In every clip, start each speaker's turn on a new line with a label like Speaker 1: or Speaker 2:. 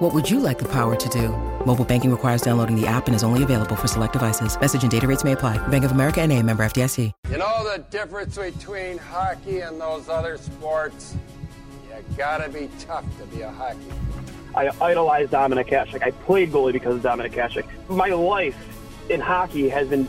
Speaker 1: What would you like the power to do? Mobile banking requires downloading the app and is only available for select devices. Message and data rates may apply. Bank of America and a member FDIC.
Speaker 2: You know the difference between hockey and those other sports? You gotta be tough to be a hockey.
Speaker 3: I idolize Dominik Hasek. I played goalie because of Dominik Hasek. My life in hockey has been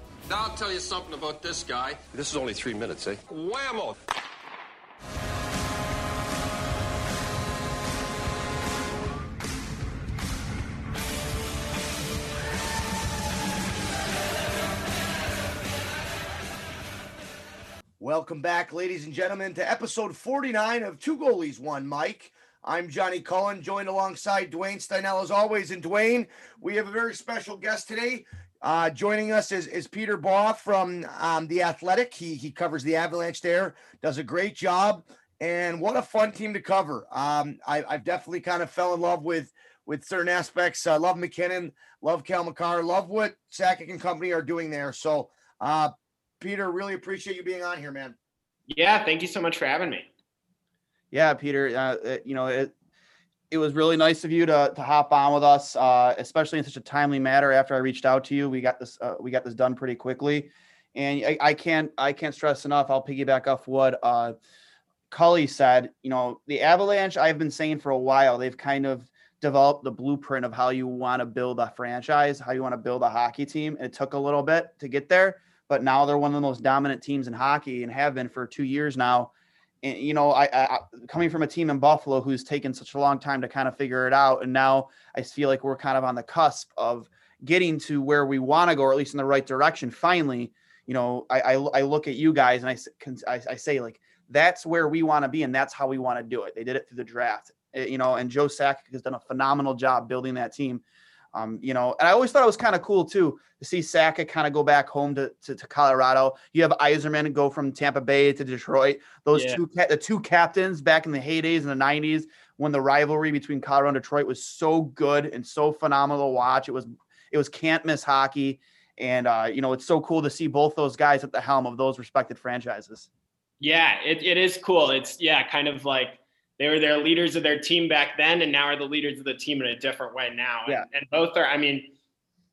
Speaker 2: Now I'll tell you something about this guy.
Speaker 4: This is only three minutes, eh?
Speaker 2: Whammo!
Speaker 5: Welcome back, ladies and gentlemen, to episode 49 of Two Goalies, One Mic. I'm Johnny Cullen, joined alongside Duane Steinell as always. And Duane, we have a very special guest today. Uh, joining us is, is Peter Baugh from um, The Athletic. He, he covers the Avalanche there, does a great job. And what a fun team to cover. Um, I, I've definitely kind of fell in love with with certain aspects. I love MacKinnon, love Cale Makar, love what Sakic and company are doing there. So, uh, Peter, really appreciate you being on here, man.
Speaker 6: Yeah, thank you so much for having me.
Speaker 7: Yeah, Peter. Uh, you know, it it was really nice of you to to hop on with us, uh, especially in such a timely matter. After I reached out to you, we got this uh, we got this done pretty quickly, and I, I can't I can't stress enough. I'll piggyback off what uh, Cully said. You know, the Avalanche. I've been saying for a while. They've kind of developed the blueprint of how you want to build a franchise, how you want to build a hockey team. And it took a little bit to get there but now they're one of the most dominant teams in hockey and have been for two years now. And you know, I, I coming from a team in Buffalo who's taken such a long time to kind of figure it out, and now I feel like we're kind of on the cusp of getting to where we want to go, or at least in the right direction. Finally, you know, I I, I look at you guys and I, I, I say like that's where we want to be, and that's how we want to do it. They did it through the draft, eh, you know, and Joe Sakic has done a phenomenal job building that team. Um, you know, and I always thought it was kind of cool too to see Sakic kind of go back home to, to, to, Colorado. You have Yzerman go from Tampa Bay to Detroit. Those yeah. two the two captains back in the heydays in the '90s when the rivalry between Colorado and Detroit was so good and so phenomenal to watch. It was it was can't miss hockey, and uh, you know it's so cool to see both those guys at the helm of those respected franchises.
Speaker 6: Yeah, it, it is cool. It's yeah, kind of like they were their leaders of their team back then and now are the leaders of the team in a different way now.
Speaker 7: Yeah.
Speaker 6: And, and both are, I mean,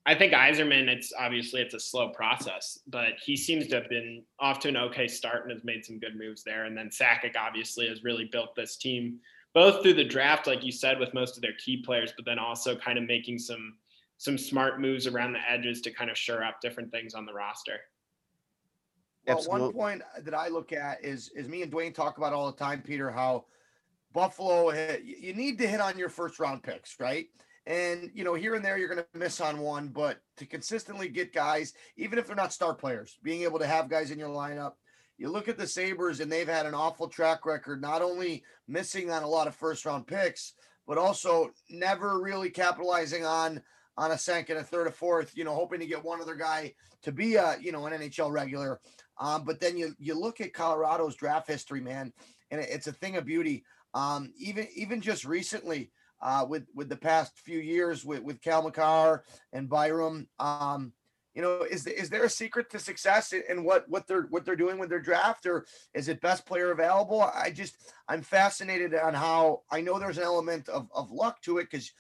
Speaker 6: I think Yzerman, it's obviously it's a slow process, but he seems to have been off to an okay start and has made some good moves there. And then Sakic obviously has really built this team both through the draft, like you said, with most of their key players, but then also kind of making some some smart moves around the edges to kind of shore up different things on the roster.
Speaker 5: Well, one point that I look at is is me and Duane talk about all the time, Peter, how Buffalo, hit. you need to hit on your first round picks, right? And you know, here and there you're going to miss on one, but to consistently get guys, even if they're not star players, being able to have guys in your lineup. You look at the Sabres and they've had an awful track record, not only missing on a lot of first round picks, but also never really capitalizing on on a second, a third, a fourth, you know, hoping to get one other guy to be a, you know, an NHL regular. Um, but then you you look at Colorado's draft history, man, and it's a thing of beauty. Um, even even just recently, uh, with with the past few years with with Cale Makar and Byram, um, you know, is is there a secret to success in what what they're what they're doing with their draft, or is it best player available? I just I'm fascinated on how I know there's an element of of luck to it because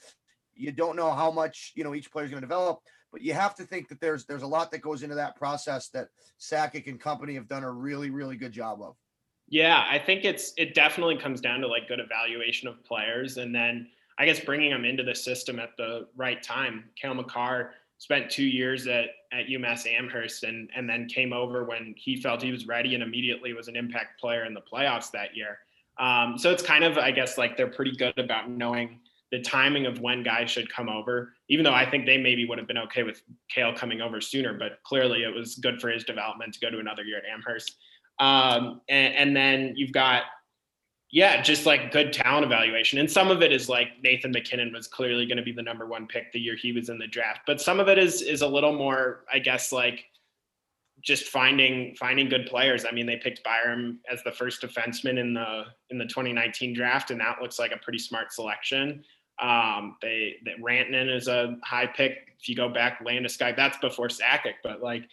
Speaker 5: you don't know how much you know each player is going to develop but you have to think that there's there's a lot that goes into that process that Sakic and company have done a really really good job of.
Speaker 6: Yeah, I think it's it definitely comes down to like good evaluation of players, and then I guess bringing them into the system at the right time. Cale Makar spent two years at, at UMass Amherst and, and then came over when he felt he was ready and immediately was an impact player in the playoffs that year. Um, so it's kind of, I guess, like they're pretty good about knowing the timing of when guys should come over, even though I think they maybe would have been okay with Cale coming over sooner, but clearly it was good for his development to go to another year at Amherst. Um, and, and then you've got yeah, just like good talent evaluation. And some of it is like Nathan MacKinnon was clearly going to be the number one pick the year he was in the draft. But some of it is is a little more, I guess, like just finding finding good players. I mean, they picked Byram as the first defenseman in the in the 2019 draft, and that looks like a pretty smart selection. Um, they that Rantanen is a high pick. If you go back, Landeskog, that's before Sakic, but like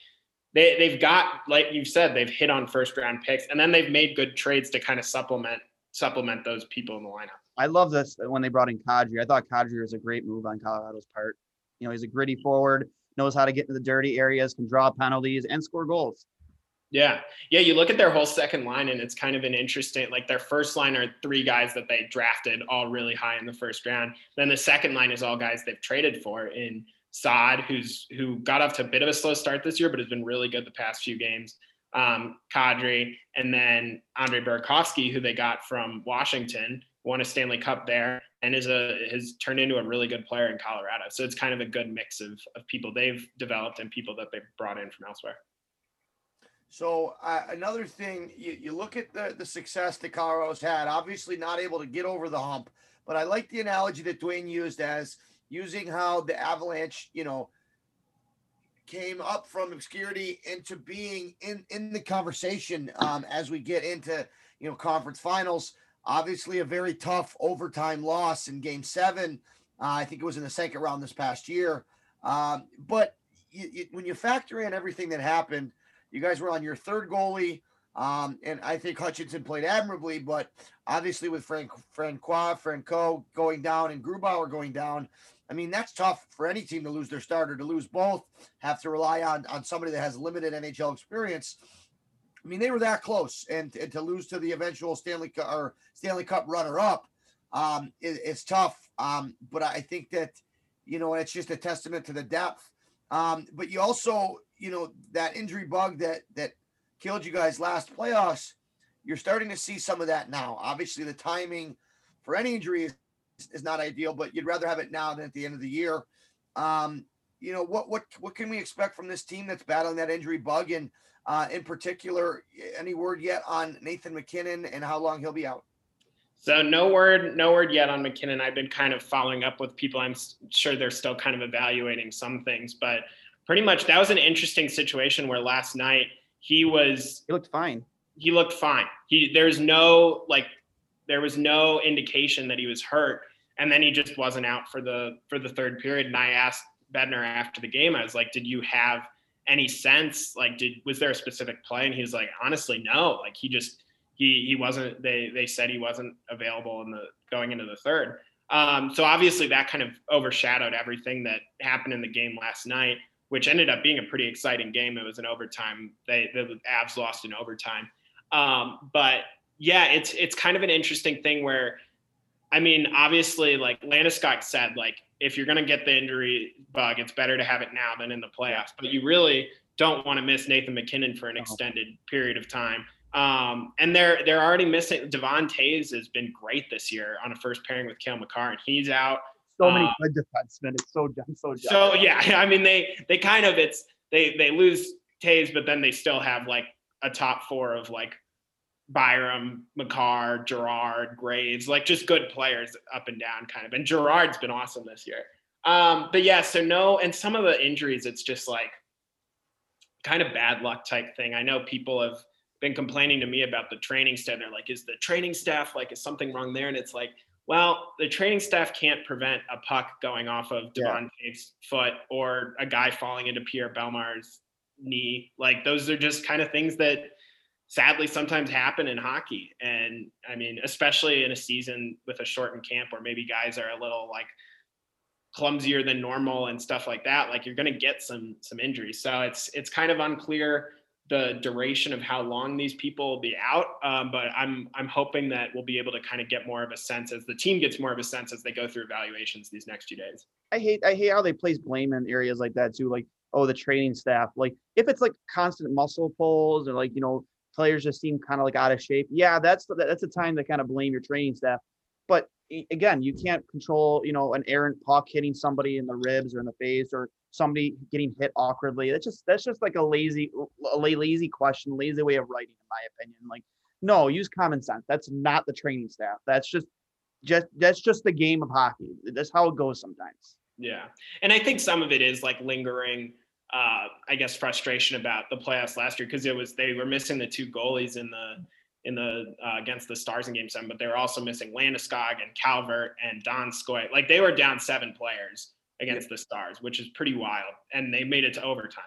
Speaker 6: they they've got like you said, they've hit on first round picks, and then they've made good trades to kind of supplement supplement those people in the lineup.
Speaker 7: I love this uh, when they brought in Kadri. I thought Kadri was a great move on Colorado's part. You know, he's a gritty forward, knows how to get into the dirty areas, can draw penalties and score goals.
Speaker 6: Yeah. Yeah. You look at their whole second line, and it's kind of an interesting, like their first line are three guys that they drafted all really high in the first round. Then the second line is all guys they've traded for in Saad, who's who got off to a bit of a slow start this year, but has been really good the past few games um, Kadri, and then Andre Burakovsky, who they got from Washington, won a Stanley Cup there, and is a has turned into a really good player in Colorado. So it's kind of a good mix of of people they've developed and people that they've brought in from elsewhere.
Speaker 5: So uh, another thing, you, you look at the the success that Colorado's had. Obviously, not able to get over the hump, but I like the analogy that Duane used as using how the Avalanche, you know, came up from obscurity into being in in the conversation um, as we get into you know conference finals. Obviously, a very tough overtime loss in Game Seven. Uh, I think it was in the second round this past year. Um, but you, you, when you factor in everything that happened, you guys were on your third goalie, um, and I think Hutchinson played admirably. But obviously, with Frank Francois Franco going down and Grubauer going down, I mean, that's tough for any team to lose their starter, to lose both, have to rely on on somebody that has limited NHL experience. I mean, they were that close, and, and to lose to the eventual Stanley Cup or Stanley Cup runner-up, um, it, it's tough. Um, but I think that you know it's just a testament to the depth. Um, but you also, you know, that injury bug that that killed you guys last playoffs, you're starting to see some of that now. Obviously, the timing for any injury is is not ideal, but you'd rather have it now than at the end of the year. Um, you know what what what can we expect from this team that's battling that injury bug, and uh, in particular, any word yet on Nathan MacKinnon and how long he'll be out?
Speaker 6: So no word, no word yet on MacKinnon. I've been kind of following up with people. I'm sure they're still kind of evaluating some things, but pretty much that was an interesting situation where last night he was.
Speaker 7: He looked fine.
Speaker 6: He looked fine. He there's no like there was no indication that he was hurt and then he just wasn't out for the for the third period and i asked bednar after the game i was like did you have any sense like did was there a specific play and he was like honestly no like he just he he wasn't they they said he wasn't available in the going into the third um, so obviously that kind of overshadowed everything that happened in the game last night which ended up being a pretty exciting game it was an overtime they the avs lost in overtime um, but yeah, it's it's kind of an interesting thing where, I mean, obviously, like Landeskog said, like if you're gonna get the injury bug, it's better to have it now than in the playoffs. But you really don't want to miss Nathan MacKinnon for an extended period of time. Um, and they're they're already missing. Devon Toews has been great this year on a first pairing with Cale Makar, and he's out.
Speaker 7: So many uh, good defensemen. It's so so.
Speaker 6: So yeah, I mean they they kind of it's they they lose Toews, but then they still have like a top four of like Byram, Makar, Girard, Graves, like just good players up and down kind of. And Girard's been awesome this year. Um, but yeah, so no, and some of the injuries, it's just like kind of bad luck type thing. I know people have been complaining to me about the training staff. They're like, is the training staff like, is something wrong there? And it's like, well, the training staff can't prevent a puck going off of Devon yeah. foot or a guy falling into Pierre Bellemare's knee. Like those are just kind of things that sadly sometimes happen in hockey. And I mean, especially in a season with a shortened camp where maybe guys are a little like clumsier than normal and stuff like that, like you're going to get some some injuries. So it's it's kind of unclear the duration of how long these people will be out. Um, but I'm I'm hoping that we'll be able to kind of get more of a sense as the team gets more of a sense as they go through evaluations these next few days.
Speaker 7: I hate I hate how they place blame in areas like that too. Like oh the training staff. Like if it's like constant muscle pulls or like you know players just seem kind of like out of shape. Yeah, that's that's a time to kind of blame your training staff. But again, you can't control you know an errant puck hitting somebody in the ribs or in the face or somebody getting hit awkwardly. That's just that's just like a lazy a lazy question, lazy way of writing, in my opinion. Like, no, use common sense. That's not the training staff. That's just just that's just the game of hockey. That's how it goes sometimes.
Speaker 6: Yeah, and I think some of it is like lingering. Uh, I guess frustration about the playoffs last year because it was they were missing the two goalies in the in the uh, against the Stars in Game Seven, but they were also missing Landeskog and Calvert and Donskoi. Like they were down seven players against the Stars, which is pretty wild. And they made it to overtime.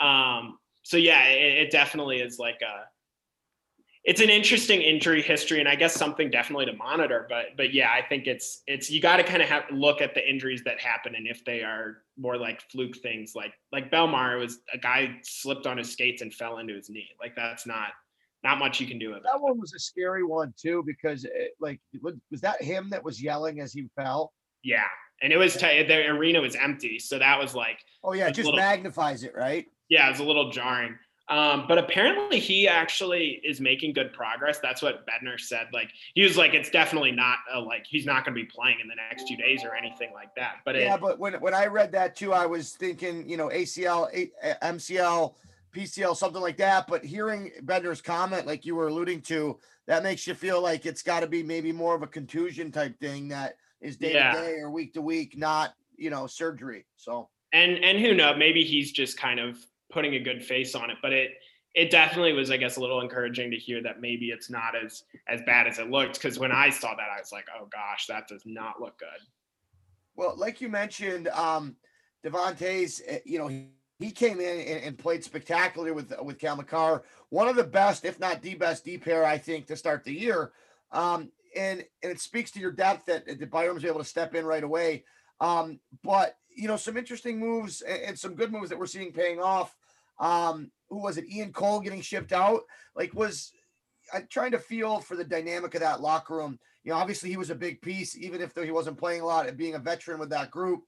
Speaker 6: Um, so yeah, it, it, definitely is like a. It's an interesting injury history, and I guess something definitely to monitor. But but yeah, I think it's it's you got to kind of have look at the injuries that happen, and if they are more like fluke things, like like Bellemare was a guy slipped on his skates and fell into his knee. Like that's not not much you can do about
Speaker 5: that. one was a scary one too because it, like was that him that was yelling as he fell?
Speaker 6: Yeah, and it was t- the arena was empty, so that was like
Speaker 5: oh yeah, it just little, magnifies it, right?
Speaker 6: Yeah, it was a little jarring. Um, but apparently he actually is making good progress. That's what Bednar said. Like he was like, it's definitely not a, like he's not going to be playing in the next two days or anything like that. But
Speaker 5: yeah, it, but when when I read that too, I was thinking, you know, ACL, MCL, PCL, something like that. But hearing Bednar's comment, like you were alluding to, that makes you feel like it's got to be maybe more of a contusion type thing that is day yeah. to day or week to week, not you know surgery. So
Speaker 6: and and who knows, maybe he's just kind of putting a good face on it, but it it definitely was, I guess, a little encouraging to hear that maybe it's not as as bad as it looked. Because when I saw that, I was like, oh gosh, that does not look good.
Speaker 5: Well, like you mentioned, um, Devon Toews, eh, you know, he, he came in and, and, played spectacular with with Cale Makar, one of the best, if not the best, D pair I think to start the year. Um, and and it speaks to your depth that, that Byram's able to step in right away. Um, but you know, some interesting moves and, and, some good moves that we're seeing paying off. Um, who was it? Ian Cole getting shipped out. Like, was I'm trying to feel for the dynamic of that locker room. You know, obviously he was a big piece, even if he wasn't playing a lot and being a veteran with that group.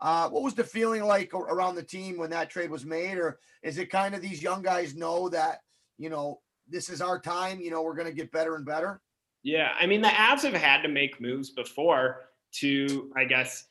Speaker 5: Uh, what was the feeling like around the team when that trade was made, or is it kind of these young guys know that you know this is our time? You know, we're going to get better and better.
Speaker 6: Yeah, I mean the Avs have had to make moves before to, I guess,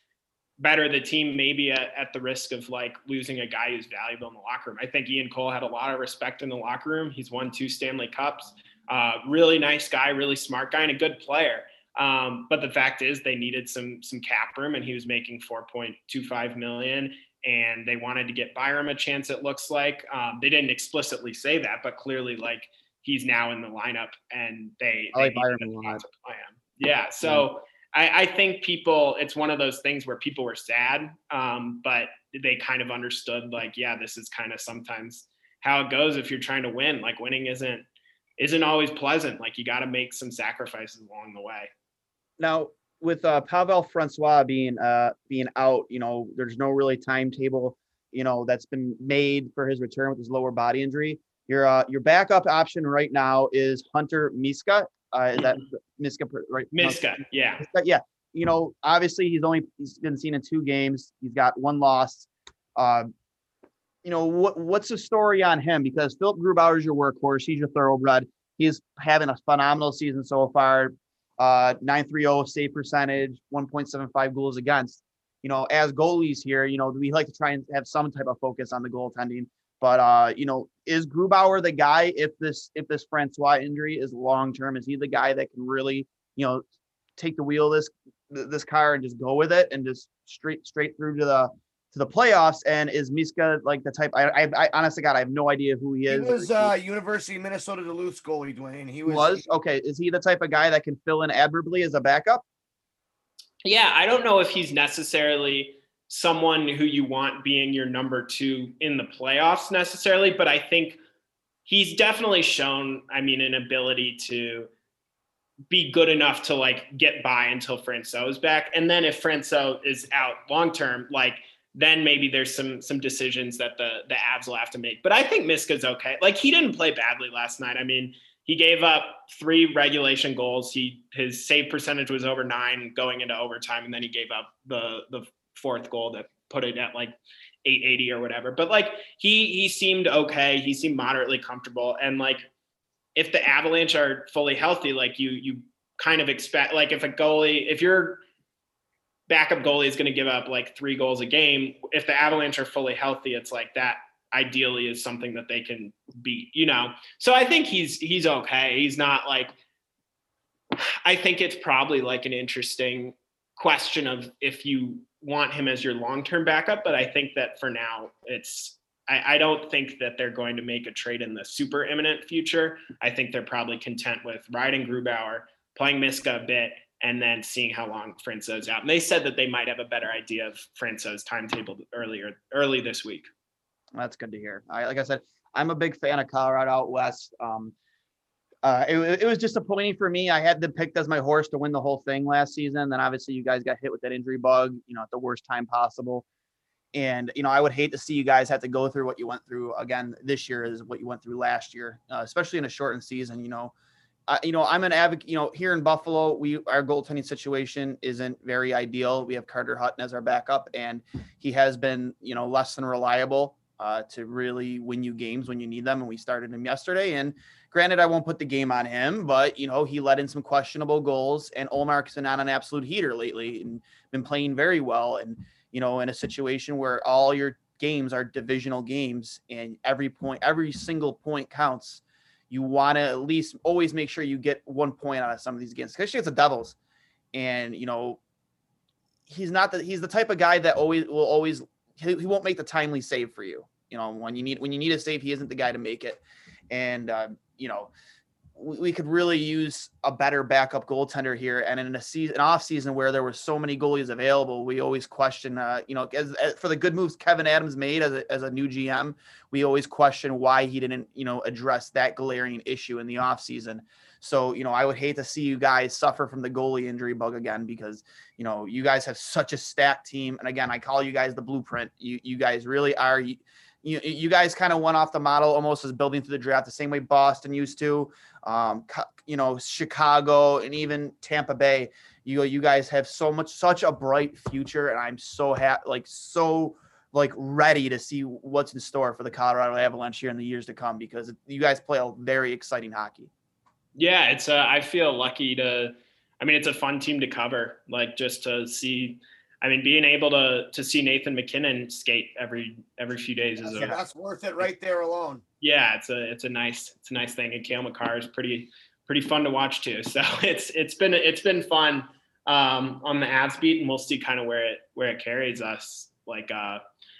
Speaker 6: better the team, maybe at, at, the risk of like losing a guy who's valuable in the locker room. I think Ian Cole had a lot of respect in the locker room. He's won two Stanley Cups. Uh, really nice guy, really smart guy, and a good player. Um, but the fact is, they needed some some cap room, and he was making 4.25 million. And they wanted to get Byram a chance. It looks like um, they didn't explicitly say that, but clearly, like he's now in the lineup and they, I like Byram a lot. Yeah. So yeah. I, I, think people, it's one of those things where people were sad, um, but they kind of understood like, yeah, this is kind of sometimes how it goes if you're trying to win. Like winning isn't isn't always pleasant. Like you got to make some sacrifices along the way.
Speaker 7: Now, with uh, Pavel Francois being uh, being out, you know, there's no really timetable, you know, that's been made for his return with his lower body injury. Your uh, your backup option right now is Hunter Miska. Uh, is that mm-hmm. Miska right?
Speaker 6: Miska, yeah,
Speaker 7: Miska, yeah. You know, obviously he's only he's been seen in two games. He's got one loss. Uh, you know what what's the story on him? Because Philip Grubauer is your workhorse. He's your thoroughbred. He's having a phenomenal season so far. Uh, 930 save percentage, 1.75 goals against. You know, as goalies here, you know, we like to try and have some type of focus on the goaltending. But uh, you know, is Grubauer the guy if this if this Francois injury is long term? Is he the guy that can really, you know, take the wheel of this this car and just go with it and just straight straight through to the to the playoffs? And is Miska like the type? I, I, I honestly, God, I have no idea who he is.
Speaker 5: He was uh, University of Minnesota Duluth goalie, Duane. He was,
Speaker 7: was okay. Is he the type of guy that can fill in admirably as a backup?
Speaker 6: Yeah, I don't know if he's necessarily someone who you want being your number two in the playoffs necessarily, but I think he's definitely shown, I mean, an ability to be good enough to like get by until Francouz is back. And then if Francouz is out long term, like then maybe there's some some decisions that the the Avs will have to make. But I think Miska's okay. Like he didn't play badly last night. I mean, he gave up three regulation goals. He his save percentage was over nine going into overtime, and then he gave up the the fourth goal that put it at like 880 or whatever. But like he he seemed okay. He seemed moderately comfortable, and like if the Avalanche are fully healthy, like you you kind of expect like if a goalie if your backup goalie is going to give up like three goals a game, if the Avalanche are fully healthy, it's like that ideally is something that they can beat, you know. So I think he's he's okay. He's not like I think it's probably like an interesting question of if you want him as your long-term backup, but I think that for now it's I, I don't think that they're going to make a trade in the super imminent future. I think they're probably content with riding Grubauer, playing Miska a bit, and then seeing how long Francouz's out. And they said that they might have a better idea of Francouz's timetable earlier early this week.
Speaker 7: That's good to hear. I, like I said, I'm a big fan of Colorado out west. Um, uh, it, it was disappointing for me. I had them picked as my horse to win the whole thing last season. Then obviously you guys got hit with that injury bug, you know, at the worst time possible. And you know, I would hate to see you guys have to go through what you went through again this year is what you went through last year, uh, especially in a shortened season. You know, uh, you know, I'm an advocate. You know, here in Buffalo, we our goaltending situation isn't very ideal. We have Carter Hutton as our backup, and he has been, you know, less than reliable uh, to really win you games when you need them. And we started him yesterday. And granted, I won't put the game on him, but you know, he let in some questionable goals. And Ullmark's been on an absolute heater lately and been playing very well. And you know, in a situation where all your games are divisional games and every point, every single point counts. You want to at least always make sure you get one point out of some of these games, especially it's the Devils. And you know, he's not that he's the type of guy that always will always he, he won't make the timely save for you. You know, when you need when you need a save, he isn't the guy to make it. And uh, you know, we, we, could really use a better backup goaltender here. And in a season, an off season where there were so many goalies available, we always question, uh, you know, as, as, for the good moves Kevyn Adams made as a, as a new GM, we always question why he didn't, you know, address that glaring issue in the off season. So, you know, I would hate to see you guys suffer from the goalie injury bug again because, you know, you guys have such a stacked team. And again, I call you guys the blueprint. You you guys really are. You, you, guys kind of went off the model almost as building through the draft the same way Boston used to, um, you know, Chicago and even Tampa Bay. You you guys have so much such a bright future, and I'm so happy, like so like ready to see what's in store for the Colorado Avalanche here in the years to come because you guys play a very exciting hockey.
Speaker 6: Yeah, it's uh, I feel lucky to. I mean, it's a fun team to cover. Like just to see I mean, being able to to see Nathan MacKinnon skate every every few days is
Speaker 5: that's, a, that's worth it right there alone.
Speaker 6: Yeah, it's a it's a nice it's a nice thing, and Cale Makar is pretty pretty fun to watch too. So it's it's been it's been fun um, on the Avs beat, and we'll see kind of where it where it carries us. Like uh,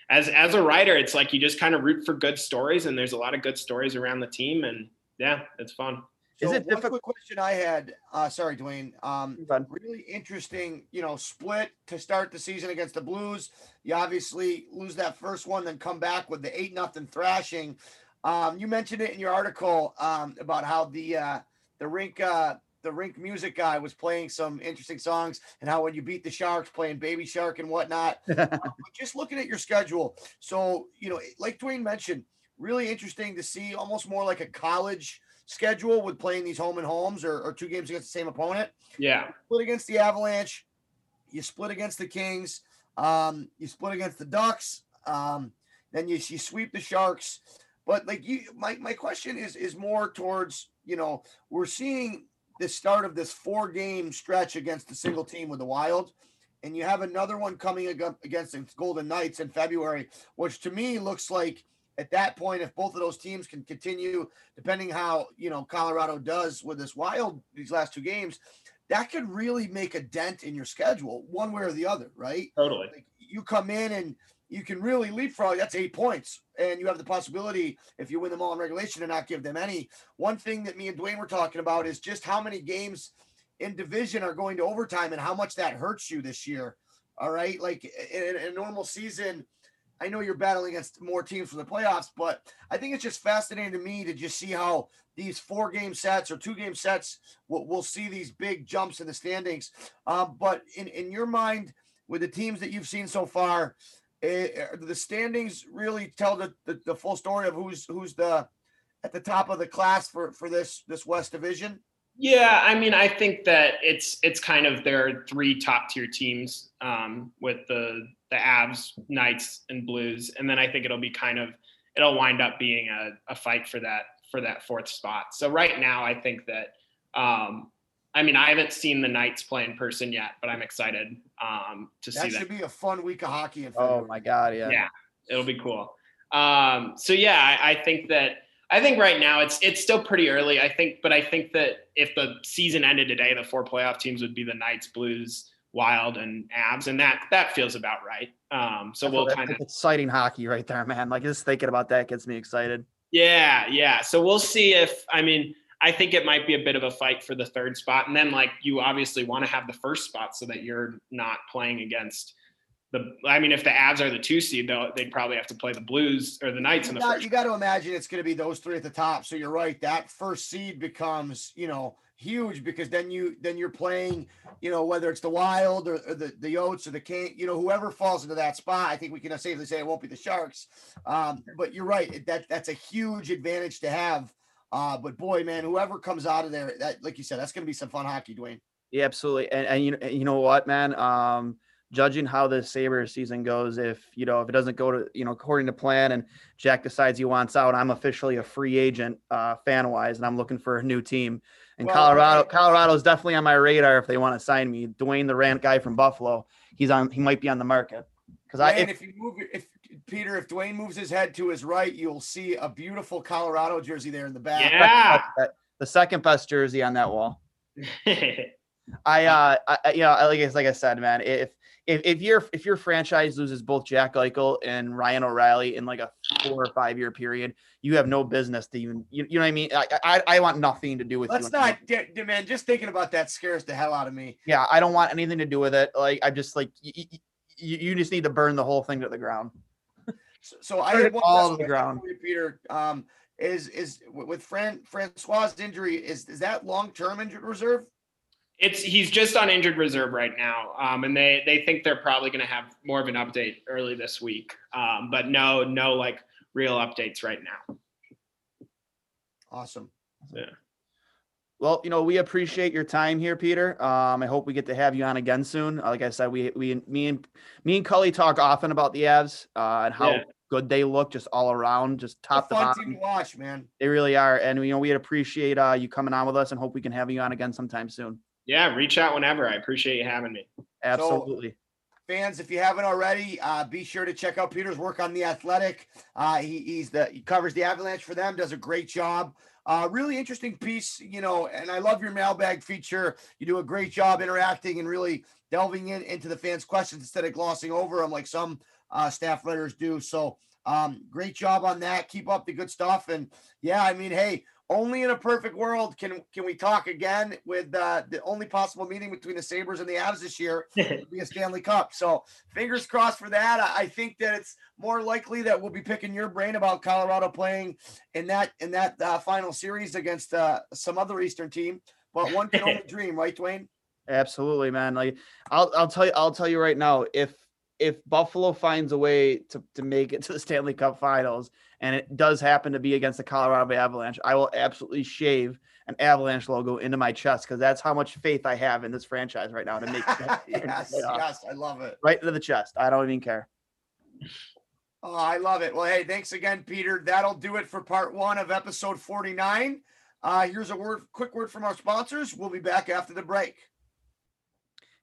Speaker 6: as as a writer, it's like you just kind of root for good stories, and there's a lot of good stories around the team, and yeah, it's fun.
Speaker 5: So is it one difficult? quick question I had? Uh, sorry, Duane. Um, really interesting. You know, split to start the season against the Blues. You obviously lose that first one, then come back with the eight nothing thrashing. Um, you mentioned it in your article um, about how the uh, the rink uh, the rink music guy was playing some interesting songs, and how when you beat the Sharks, playing Baby Shark and whatnot. uh, just looking at your schedule, so you know, like Duane mentioned, really interesting to see, almost more like a college schedule with playing these home and homes or, or two games against the same opponent.
Speaker 6: Yeah.
Speaker 5: split against the Avalanche. You split against the Kings. Um, you split against the Ducks. Um, then you, you sweep the Sharks. But like you, my, my question is is more towards you know we're seeing the start of this four game stretch against the single team with the Wild, and you have another one coming against the Golden Knights in February, which to me looks like at that point, if both of those teams can continue, depending how you know Colorado does with this wild these last two games, that could really make a dent in your schedule, one way or the other, right?
Speaker 6: Totally.
Speaker 5: Like you come in and you can really leapfrog. That's eight points, and you have the possibility if you win them all in regulation to not give them any. One thing that me and Duane were talking about is just how many games in division are going to overtime and how much that hurts you this year. All right, like in, in a normal season I know you're battling against more teams for the playoffs, but I think it's just fascinating to me to just see how these four game sets or two game sets we'll, we'll see these big jumps in the standings. Um, but in, in your mind, with the teams that you've seen so far, uh, the standings really tell the, the, the full story of who's who's the at the top of the class for for this this West Division?
Speaker 6: Yeah, I mean, I think that it's it's kind of their three top tier teams um, with the the Avs, Knights, and Blues, and then I think it'll be kind of it'll wind up being a, a fight for that for that fourth spot. So right now, I think that um, I mean, I haven't seen the Knights play in person yet, but I'm excited um, to
Speaker 5: that
Speaker 6: see
Speaker 5: that. should be a fun week of hockey. In
Speaker 7: oh my god, yeah,
Speaker 6: yeah, it'll be cool. Um, so yeah, I, I, think that I think right now it's it's still pretty early. I think, but I think that if the season ended today, the four playoff teams would be the Knights, Blues, Wild, and Avs, and that that feels about right. Um, so we'll kind of
Speaker 7: exciting hockey right there, man. Like just thinking about that gets me excited.
Speaker 6: Yeah, yeah. So we'll see if I mean I think it might be a bit of a fight for the third spot. And then, like, you obviously want to have the first spot so that you're not playing against the. I mean, if the Avs are the two seed, though, they'd probably have to play the Blues or the Knights in the
Speaker 5: got,
Speaker 6: first.
Speaker 5: You got to imagine it's going to be those three at the top. So you're right. That first seed becomes, you know, huge because then you then you're playing, you know, whether it's the Wild or, or the the Yotes or the King, you know, whoever falls into that spot. I think we can safely say it won't be the Sharks. Um, but you're right. That that's a huge advantage to have uh, but boy, man, whoever comes out of there, that like you said, that's going to be some fun hockey, Duane.
Speaker 7: Yeah, absolutely. And, and you you know what, man? Um, judging how the Sabres season goes, if you know if it doesn't go to you know according to plan, and Jack decides he wants out, I'm officially a free agent, uh, fan wise, and I'm looking for a new team. And well, Colorado, Colorado is definitely on my radar if they want to sign me. Duane, the rant guy from Buffalo, he's on. He might be on the market
Speaker 5: because I. If, if you move, if Peter, if Duane moves his head to his right, you'll see a beautiful Colorado jersey there in the back.
Speaker 6: Yeah,
Speaker 7: the second best jersey on that wall. I, uh, I, you know, like, like I said, man, if if if your if your franchise loses both Jack Eichel and Ryan O'Reilly in like a four or five year period, you have no business to even you, you know what I mean. I, I, I want nothing to do with.
Speaker 5: Let's not, man. Just thinking about that scares the hell out of me.
Speaker 7: Yeah, I don't want anything to do with it. Like I just like you, you just need to burn the whole thing to the ground.
Speaker 5: So, so I
Speaker 7: had one all the ground.
Speaker 5: You, Peter, um, is is with Fran Francois' injury is is that long term injured reserve?
Speaker 6: It's he's just on injured reserve right now, um, and they they think they're probably going to have more of an update early this week. Um, but no, no, like real updates right now.
Speaker 5: Awesome.
Speaker 6: Yeah.
Speaker 7: Well, you know, we appreciate your time here, Peter. Um, I hope we get to have you on again soon. Like I said, we we me and me and Cully talk often about the Avs uh, and how yeah. good they look, just all around, just top to bottom.
Speaker 5: Team to watch, man.
Speaker 7: They really are, and you know, we appreciate uh, you coming on with us, and hope we can have you on again sometime soon.
Speaker 6: Yeah, reach out whenever. I appreciate you having me.
Speaker 7: Absolutely. So,
Speaker 5: fans, if you haven't already, uh, be sure to check out Peter's work on the Athletic. Uh, he, he's the he covers the Avalanche for them, does a great job. Uh, really interesting piece, you know, and I love your mailbag feature. You do a great job interacting and really delving in into the fans' questions instead of glossing over them like some uh, staff writers do. So, um, great job on that. Keep up the good stuff. And yeah, I mean, hey, only in a perfect world can can we talk again with uh, the only possible meeting between the Sabres and the Avs this year be a Stanley Cup. So fingers crossed for that. I, I, think that it's more likely that we'll be picking your brain about Colorado playing in that in that uh, final series against uh, some other Eastern team. But one can only dream, right, Duane?
Speaker 7: Absolutely, man. Like I'll I'll tell you I'll tell you right now if if Buffalo finds a way to, to make it to the Stanley Cup finals and it does happen to be against the Colorado Avalanche, I will absolutely shave an Avalanche logo into my chest because that's how much faith I have in this franchise right now to make it.
Speaker 5: yes, yes, I love it.
Speaker 7: Right into the chest. I don't even care.
Speaker 5: Oh, I love it. Well, hey, thanks again, Peter. That'll do it for part one of episode 49. Uh, here's a word, quick word from our sponsors. We'll be back after the break.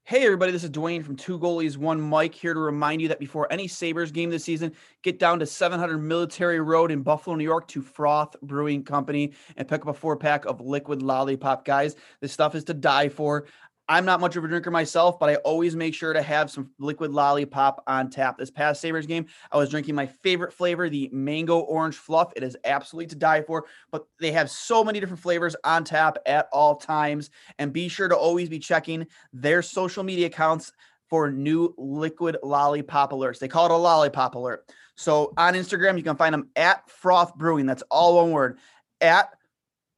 Speaker 7: Hey, everybody, this is Duane from Two Goalies, One Mic here to remind you that before any Sabres game this season, get down to 700 Military Road in Buffalo, New York to Froth Brewing Company and pick up a four pack of liquid lollipop. Guys, this stuff is to die for. I'm not much of a drinker myself, but I always make sure to have some liquid lollipop on tap. This past Sabres game, I was drinking my favorite flavor, the mango orange fluff. It is absolutely to die for, but they have so many different flavors on tap at all times. And be sure to always be checking their social media accounts for new liquid lollipop alerts. They call it a lollipop alert. So on Instagram, you can find them at Froth Brewing. That's all one word at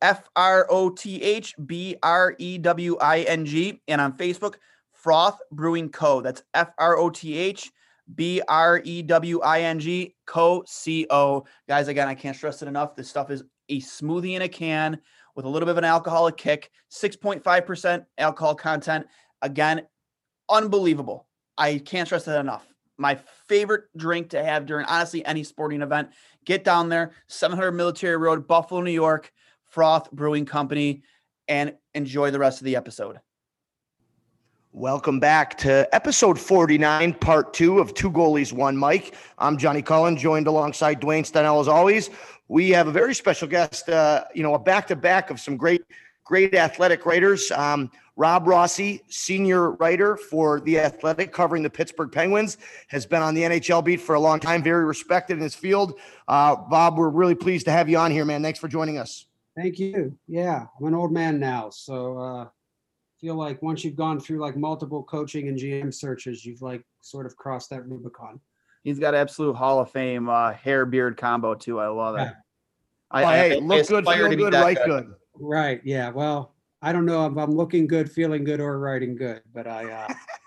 Speaker 7: F R O T H B R E W I N G. And on Facebook, Froth Brewing Co. That's F R O T H B R E W I N G, Co C O. Guys, again, I can't stress it enough. This stuff is a smoothie in a can with a little bit of an alcoholic kick, 6.5% alcohol content. Again, unbelievable. I can't stress that enough. My favorite drink to have during honestly any sporting event. Get down there, 700 Military Road, Buffalo, New York, Froth Brewing Company, and enjoy the rest of the episode.
Speaker 5: Welcome back to episode 49, part two of Two Goalies, One Mic. I'm Johnny Cullen, joined alongside Duane Stenell as always. We have a very special guest, uh, you know, a back to back of some great, great athletic writers. Um, Rob Rossi, senior writer for The Athletic, covering the Pittsburgh Penguins, has been on the NHL beat for a long time, very respected in his field. Uh, Bob, we're really pleased to have you on here, man. Thanks for joining us.
Speaker 4: Thank you. Yeah, I'm an old man now, so uh, feel like once you've gone through like multiple coaching and GM searches, you've like sort of crossed that Rubicon.
Speaker 7: He's got absolute Hall of Fame uh, hair beard combo too. I love it.
Speaker 4: Yeah.
Speaker 7: I,
Speaker 5: Oh,
Speaker 7: I-
Speaker 5: hey,
Speaker 7: I
Speaker 5: look good, feel
Speaker 7: to be
Speaker 5: good,
Speaker 7: that
Speaker 5: right good.
Speaker 4: Right. Yeah. Well, I don't know if I'm looking good, feeling good, or writing good, but I uh,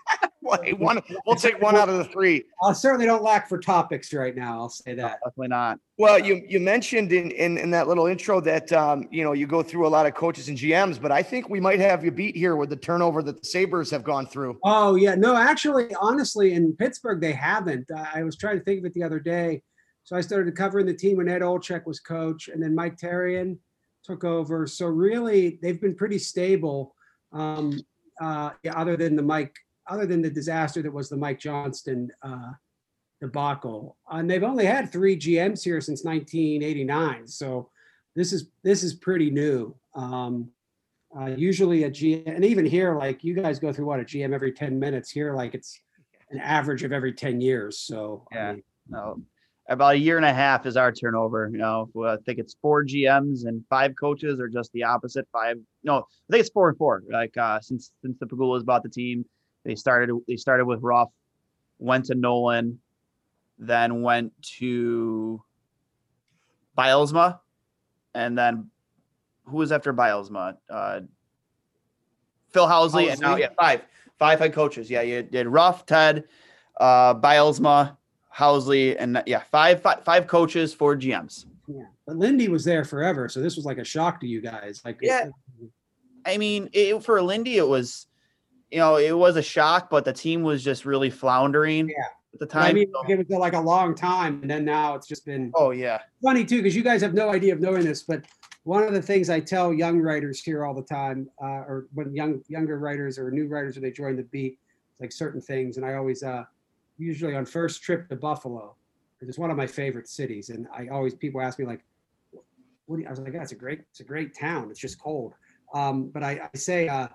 Speaker 5: Well, one, we'll take one out of the three.
Speaker 4: I certainly don't lack for topics right now. I'll say that.
Speaker 7: Definitely not.
Speaker 5: Well, you you mentioned in, in in that little intro that um, you know you go through a lot of coaches and GMs, but I think we might have you beat here with the turnover that the Sabres have gone through.
Speaker 4: Oh yeah, no, actually, honestly, in Pittsburgh they haven't. I I was trying to think of it the other day. So I started covering the team when Ed Olczyk was coach, and then Mike Therrien took over. So really, they've been pretty stable. Um, uh, yeah, other than the Mike, other than the disaster that was the Mike Johnston uh, debacle, and they've only had three GMs here since 1989. So this is this is pretty new. Um, uh, usually a GM, and even here, like you guys go through what a GM every 10 minutes. Here, like it's an average of every 10 years. So I
Speaker 7: Yeah.
Speaker 4: mean,
Speaker 7: No, about a year and a half is our turnover. You know, I think it's four GMs and five coaches, or just the opposite. Five. No, I think it's four and four. Like uh, since since the Pegulas bought the team, they started they started with Ruff, went to Nolan, then went to Bylsma, and then who was after Bylsma? Uh, Phil Housley, and now yeah, five five head coaches. Yeah, you did Ruff, Ted, uh, Bylsma, Housley, and yeah, five, five, five coaches, four GMs.
Speaker 4: yeah. But Lindy was there forever. So this was like a shock to you guys. Like,
Speaker 7: Yeah. I mean, it, for Lindy, it was, you know, it was a shock, but the team was just really floundering
Speaker 4: Yeah.
Speaker 7: at the time, I
Speaker 4: mean,
Speaker 7: so-
Speaker 4: it was like a long time. And then now it's just been
Speaker 7: oh yeah,
Speaker 4: funny too, because you guys have no idea of knowing this, but one of the things I tell young writers here all the time, uh, or when young younger writers or new writers when they join the beat, it's like certain things, and I always uh, usually on first trip to Buffalo, because it's one of my favorite cities, and I always people ask me like, what do you, I was like, yeah, it's a great, it's a great town. It's just cold, um, but I, I say. Uh,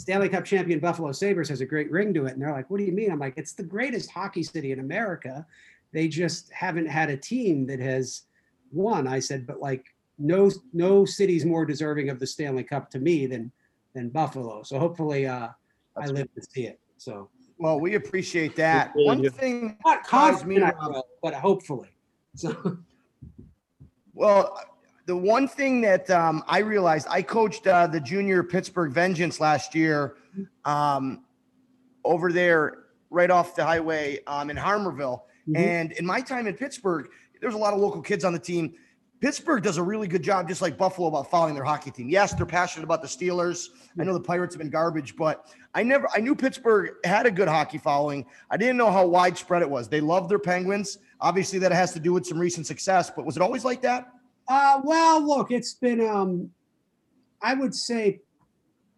Speaker 4: Stanley Cup champion Buffalo Sabres has a great ring to it. And they're like, what do you mean? I'm like, it's the greatest hockey city in America. They just haven't had a team that has won. I said, but like no no city's more deserving of the Stanley Cup to me than than Buffalo. So hopefully uh I
Speaker 7: That's
Speaker 4: live to see it. So
Speaker 5: Well, we appreciate that.
Speaker 7: really
Speaker 5: One
Speaker 7: do.
Speaker 5: thing,
Speaker 4: not
Speaker 5: Guys, me,
Speaker 4: confident, I
Speaker 5: Rob.
Speaker 4: will, but hopefully. So
Speaker 5: well, the one thing that um, I realized, I coached uh, the junior Pittsburgh Vengeance last year um, over there right off the highway um, in Harmarville.
Speaker 4: Mhm.
Speaker 5: And in my time in Pittsburgh, there's a lot of local kids on the team. Pittsburgh does a really good job, just like Buffalo, about following their hockey team. Yes, they're passionate about the Steelers. I know the Pirates have been garbage, but I never, I knew Pittsburgh had a good hockey following. I didn't know how widespread it was. They love their Penguins. Obviously, that has to do with some recent success, but was it always like that?
Speaker 4: Uh, well, look, it's been, um, I would say,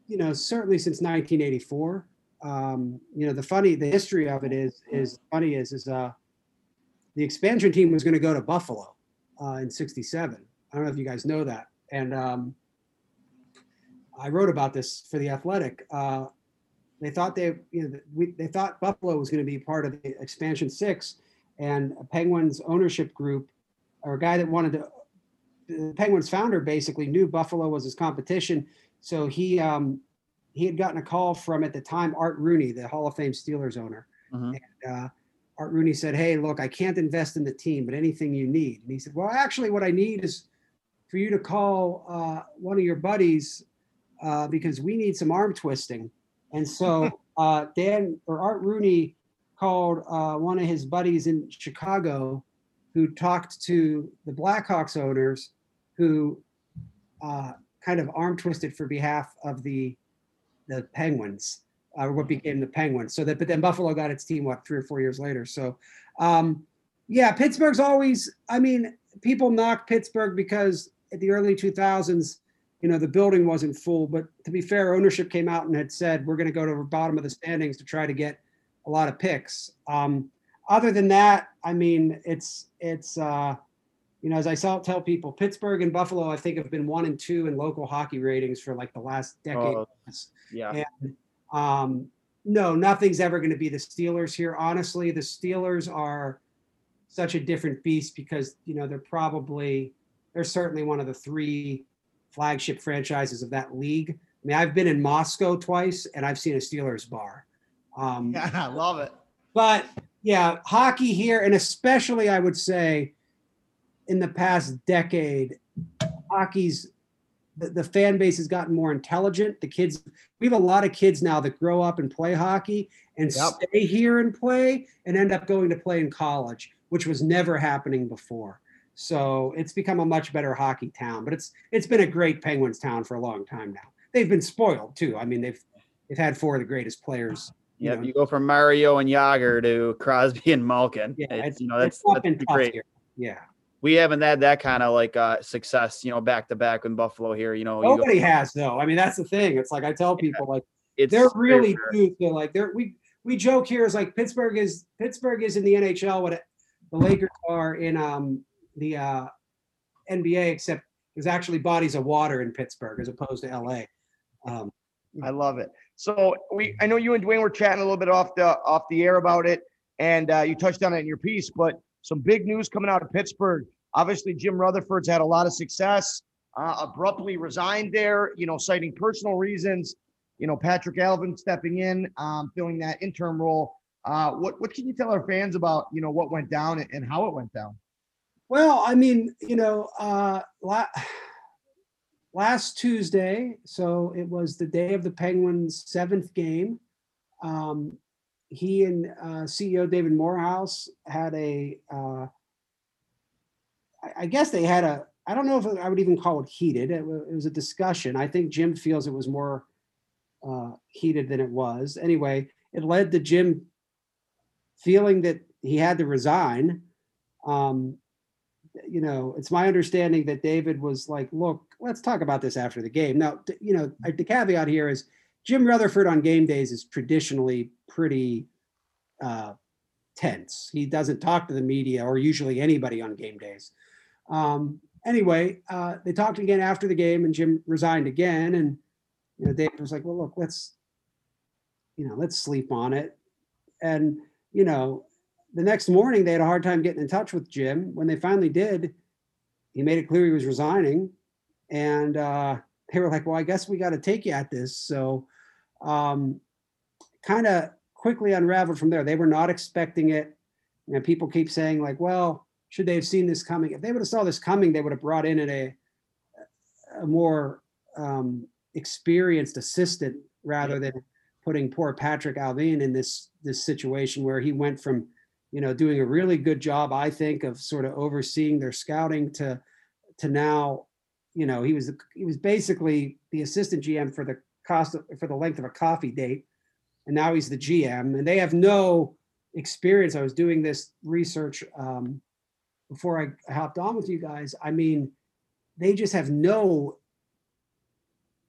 Speaker 4: you know, certainly since 1984. Um, you know, the funny, the history of it is, is funny is, is, uh, the expansion team was going to go to Buffalo, uh, in 67. I don't know if you guys know that. And, um, I wrote about this for the athletic. Uh, they thought they, you know, we, they thought Buffalo was going to be part of the expansion six and Penguins ownership group or a guy that wanted to the Penguins founder basically knew Buffalo was his competition, so he um, he had gotten a call from at the time Art Rooney, the Hall of Fame Steelers owner.
Speaker 7: Mhm.
Speaker 4: And, uh, Art Rooney said, "Hey, look, I can't invest in the team, but anything you need." And he said, "Well, actually, what I need is for you to call uh, one of your buddies uh, because we need some arm twisting." And so uh, Dan or Art Rooney called uh, one of his buddies in Chicago who talked to the Blackhawks owners who uh, kind of arm twisted for behalf of the the Penguins, uh, what became the Penguins. So that, but then Buffalo got its team what three or four years later. So, um, yeah, Pittsburgh's always. I mean, people knock Pittsburgh because at the early 2000s, you know, the building wasn't full. But to be fair, ownership came out and had said we're going to go to the bottom of the standings to try to get a lot of picks. Um, other than that, I mean, it's it's uh, you know, as I saw tell people, Pittsburgh and Buffalo, I think, have been one and two in local hockey ratings for like the last decade. Oh,
Speaker 7: yeah.
Speaker 4: And um, no, nothing's ever going to be the Steelers here. Honestly, the Steelers are such a different beast because you know they're probably they're certainly one of the three flagship franchises of that league. I mean, I've been in Moscow twice and I've seen a Steelers bar.
Speaker 5: Um, yeah, I love it.
Speaker 4: But yeah, hockey here, and especially I would say in the past decade, hockey's the, the fan base has gotten more intelligent. The kids, we have a lot of kids now that grow up and play hockey and yep. stay here and play and end up going to play in college, which was never happening before. So it's become a much better hockey town, but it's it's been a great Penguins town for a long time now. They've been spoiled too. I mean, they've they've had four of the greatest players.
Speaker 7: Yeah, you, you go from Mario and Jagr to Crosby and Malkin.
Speaker 4: Yeah, it's, it's you know that's, that's great. Here. Yeah,
Speaker 7: we haven't had that kind of like uh success, you know, back to back in Buffalo here. You know,
Speaker 4: nobody you go, has though. I mean, that's the thing. It's like I tell people, yeah, like it's they're really due to like they're we we joke here is like Pittsburgh is Pittsburgh is in the NHL what it, the Lakers are in um the uh, NBA, except there's actually bodies of water in Pittsburgh as opposed to LA. Um,
Speaker 5: I love it. So we, I know you and Duane were chatting a little bit off the off the air about it, and uh, you touched on it in your piece. But some big news coming out of Pittsburgh. Obviously, Jim Rutherford's had a lot of success. Uh, abruptly resigned there, you know, citing personal reasons. You know, Patrik Allvin stepping in, um, filling that interim role. Uh, what what can you tell our fans about you know what went down and how it went down?
Speaker 4: Well, I mean, you know, uh, la- last Tuesday, so it was the day of the Penguins' seventh game. Um, he and uh, CEO David Morehouse had a, uh, I, guess they had a, I don't know if I would even call it heated. It, it was a discussion. I think Jim feels it was more uh, heated than it was. Anyway, it led to Jim feeling that he had to resign. Um, you know, it's my understanding that David was like, look, let's talk about this after the game. Now, you know, the caveat here is Jim Rutherford on game days is traditionally pretty uh, tense. He doesn't talk to the media or usually anybody on game days. Um, anyway, uh, they talked again after the game, and Jim resigned again. And you know, David was like, "Well, look, let's, you know, let's sleep on it." And you know, the next morning they had a hard time getting in touch with Jim. When they finally did, he made it clear he was resigning, and uh, they were like, "Well, I guess we got to take you at this." So, um, kind of quickly unraveled from there. They were not expecting it. You know, people keep saying like, "Well, should they have seen this coming?" If they would have saw this coming, they would have brought in a a more um, experienced assistant rather than putting poor Patrik Allvin in this this situation where he went from you know, doing a really good job, I think, of sort of overseeing their scouting to to now, you know, he was he was basically the assistant GM for the cost for the length of a coffee date, and now he's the GM, and they have no experience. I was doing this research um, before I hopped on with you guys. I mean, they just have no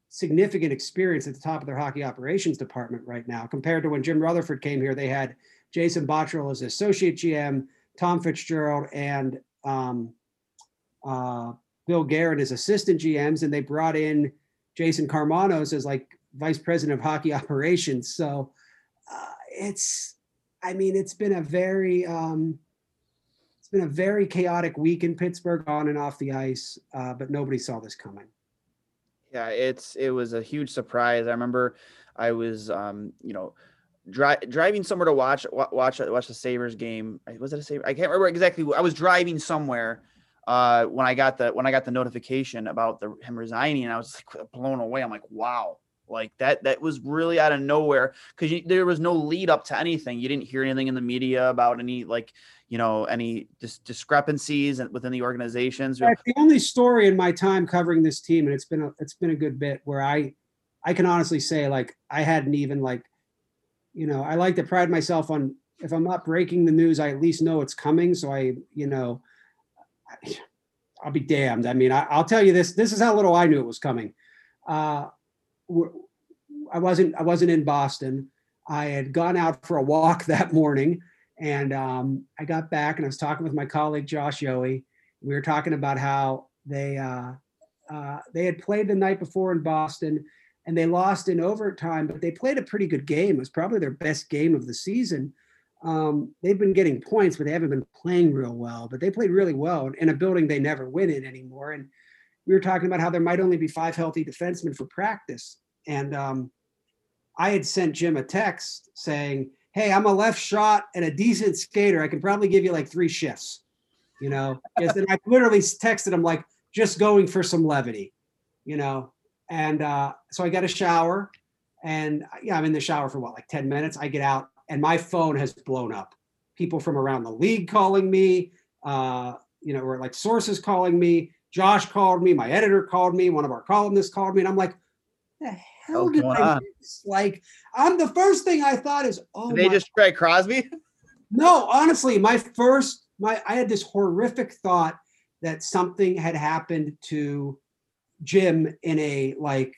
Speaker 4: significant experience at the top of their hockey operations department right now compared to when Jim Rutherford came here. They had Jason Botterill as associate GM, Tom Fitzgerald and um, uh, Bill Guerin as assistant GMs, and they brought in Jason Karmanos as like vice president of hockey operations. So uh, it's, I mean, it's been a very, um, it's been a very chaotic week in Pittsburgh on and off the ice, uh, but nobody saw this coming.
Speaker 7: Yeah, it's it was a huge surprise. I remember I was, um, you know, dri- driving somewhere to watch watch watch the Sabres game. Was it a Sabre? I can't remember exactly. I was driving somewhere uh, when I got the when I got the notification about the him resigning, I was like blown away. I'm like, wow, Like that, that was really out of nowhere because there was no lead up to anything. You didn't hear anything in the media about any like, you know, any dis- discrepancies within the organizations.
Speaker 4: the only story in my time covering this team, and it's been a, it's been a good bit where I, I can honestly say like I hadn't even like, you know, I like to pride myself on if I'm not breaking the news, I at least know it's coming. So I, you know, I'll be damned. I mean, I, will tell you this. This is how little I knew it was coming. Uh, I wasn't. I wasn't in Boston. I had gone out for a walk that morning, and um, I got back and I was talking with my colleague Josh Yohe. We were talking about how they uh, uh, they had played the night before in Boston, and they lost in overtime, but they played a pretty good game. It was probably their best game of the season um, they've been getting points, but they haven't been playing real well. But they played really well in a building they never win in anymore. And we were talking about how there might only be five healthy defensemen for practice. And um, I had sent Jim a text saying, "Hey, I'm a left shot and a decent skater. I can probably give you like three shifts." You know, because then I literally texted him like, "Just going for some levity," you know. And uh, so I got a shower, and yeah, I'm in the shower for what like ten minutes. I get out and my phone has blown up. People from around the league calling me, uh, you know, or like sources calling me. Josh called me, my editor called me, one of our columnists called me, and I'm like, the hell did I Like, I'm the first thing I thought is, oh,
Speaker 7: did they just try Crosby?
Speaker 4: No, honestly, my first, my I had this horrific thought that something had happened to Jim in a like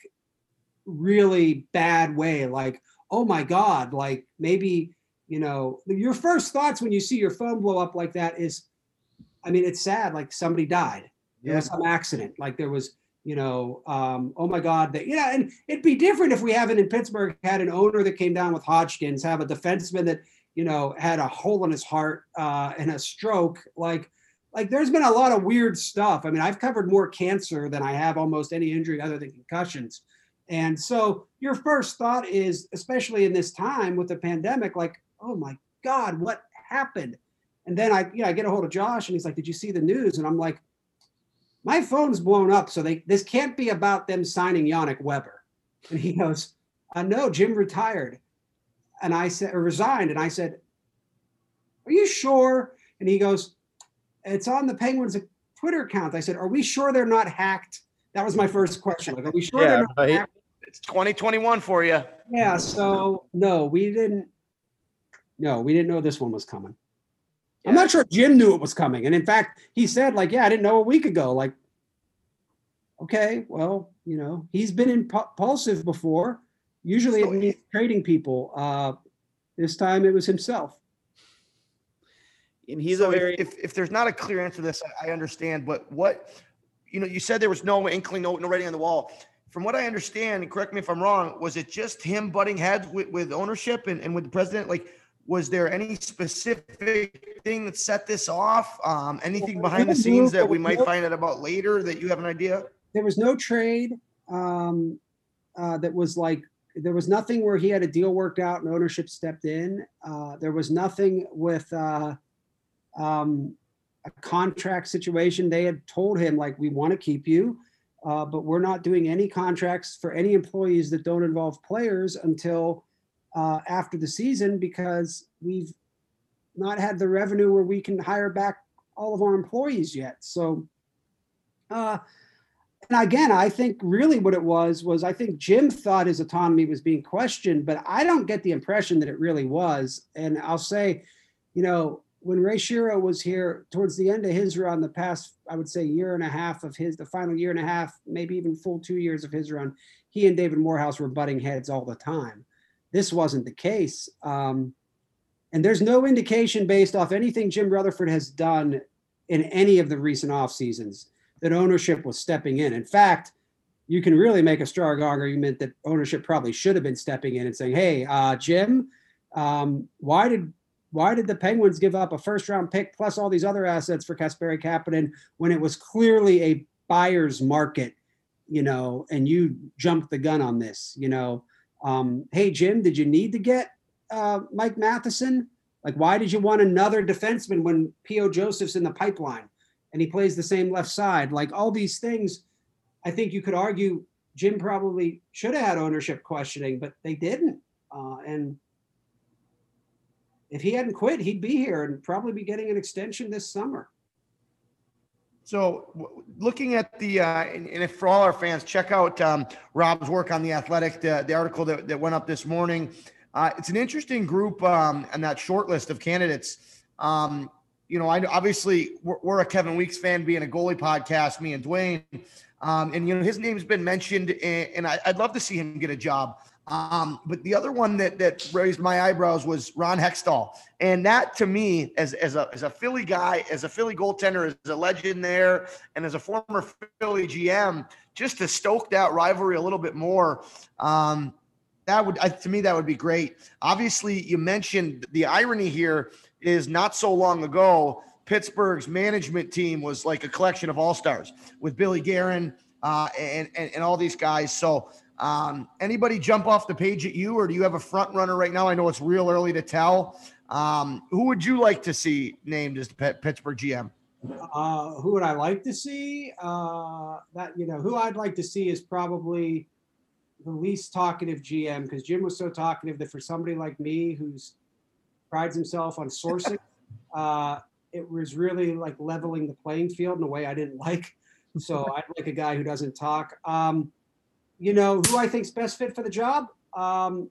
Speaker 4: really bad way. Like, oh my God, like maybe, you know, your first thoughts when you see your phone blow up like that is, I mean, it's sad, like somebody died. There was some accident. Like there was, you know, um, oh my God, that yeah, and it'd be different if we haven't in Pittsburgh had an owner that came down with Hodgkins, have a defenseman that, you know, had a hole in his heart uh, and a stroke. Like, like there's been a lot of weird stuff. I mean, I've covered more cancer than I have almost any injury other than concussions. And so your first thought is, especially in this time with the pandemic, like, oh my God, what happened? And then I, you know, I get a hold of Josh and he's like, Did you see the news? And I'm like, My phone's blown up. So they this can't be about them signing Yannick Weber. And he goes, uh, no, Jim retired. And I said, or resigned. And I said, Are you sure? And he goes, It's on the Penguins Twitter account. I said, Are we sure they're not hacked? That was my first question. Like, are we sure yeah, they're not right.
Speaker 5: It's 2021 for you.
Speaker 4: Yeah. So no, we didn't. No, we didn't know this one was coming. Yeah. I'm not sure Jim knew it was coming. And in fact, he said, like, yeah, I didn't know a week ago. Like, okay, well, you know, he's been impulsive before. Usually so, it means trading people. Uh, this time it was himself.
Speaker 5: And he's so a very if, if there's not a clear answer to this, I understand. But what you know, you said there was no inkling, no, no writing on the wall. From what I understand, and correct me if I'm wrong, was it just him butting heads with, with ownership and, and with the president? Like, was there any specific thing that set this off? Um, anything behind the scenes that we might find out about later that you have an idea?
Speaker 4: There was no trade um, uh, that was like there was nothing where he had a deal worked out and ownership stepped in. Uh, there was nothing with uh, um, a contract situation. They had told him, like, we want to keep you, uh, but we're not doing any contracts for any employees that don't involve players until uh, after the season because we've not had the revenue where we can hire back all of our employees yet. So, uh, and again, I think really what it was was I think Jim thought his autonomy was being questioned, but I don't get the impression that it really was. And I'll say, you know, when Ray Shero was here towards the end of his run, the past, I would say, year and a half of his, the final year and a half, maybe even full two years of his run, he and David Morehouse were butting heads all the time. This wasn't the case. Um, and there's no indication based off anything Jim Rutherford has done in any of the recent off seasons that ownership was stepping in. In fact, you can really make a strong argument that ownership probably should have been stepping in and saying, "Hey, uh, Jim, um, why did why did the Penguins give up a first round pick plus all these other assets for Kasperi Kapanen when it was clearly a buyer's market, you know, and you jumped the gun on this, you know? Um, hey, Jim, did you need to get uh, Mike Matheson? Like, why did you want another defenseman when P.O. Joseph's in the pipeline and he plays the same left side? Like, all these things, I think you could argue Jim probably should have had ownership questioning, but they didn't. Uh, and if he hadn't quit, he'd be here and probably be getting an extension this summer.
Speaker 5: So, looking at the, uh, and, and if for all our fans, check out um, Rob's work on the Athletic, the, the article that, that went up this morning. Uh, it's an interesting group um, and that short list of candidates. Um, you know, I obviously we're, we're, a Kevin Weeks fan, being a goalie podcast, me and Duane, um, and you know his name's been mentioned, and, and I, would love to see him get a job. Um, but the other one that that raised my eyebrows was Ron Hextall, and that to me, as as a as a Philly guy, as a Philly goaltender, as a legend there, and as a former Philly GM, just to stoke that rivalry a little bit more. Um, that would I, to me that would be great. Obviously, you mentioned the irony here is not so long ago. Pittsburgh's management team was like a collection of all stars with Billy Guerin uh, and, and and all these guys. So um, anybody jump off the page at you, or do you have a front runner right now? I know it's real early to tell. Um, who would you like to see named as the Pittsburgh GM?
Speaker 4: Uh, who would I like to see? Uh, that you know, who I'd like to see is probably the least talkative GM because Jim was so talkative that for somebody like me who's prides himself on sourcing, uh, it was really like leveling the playing field in a way I didn't like. So I'd like a guy who doesn't talk. Um, you know, who I think's best fit for the job? Um,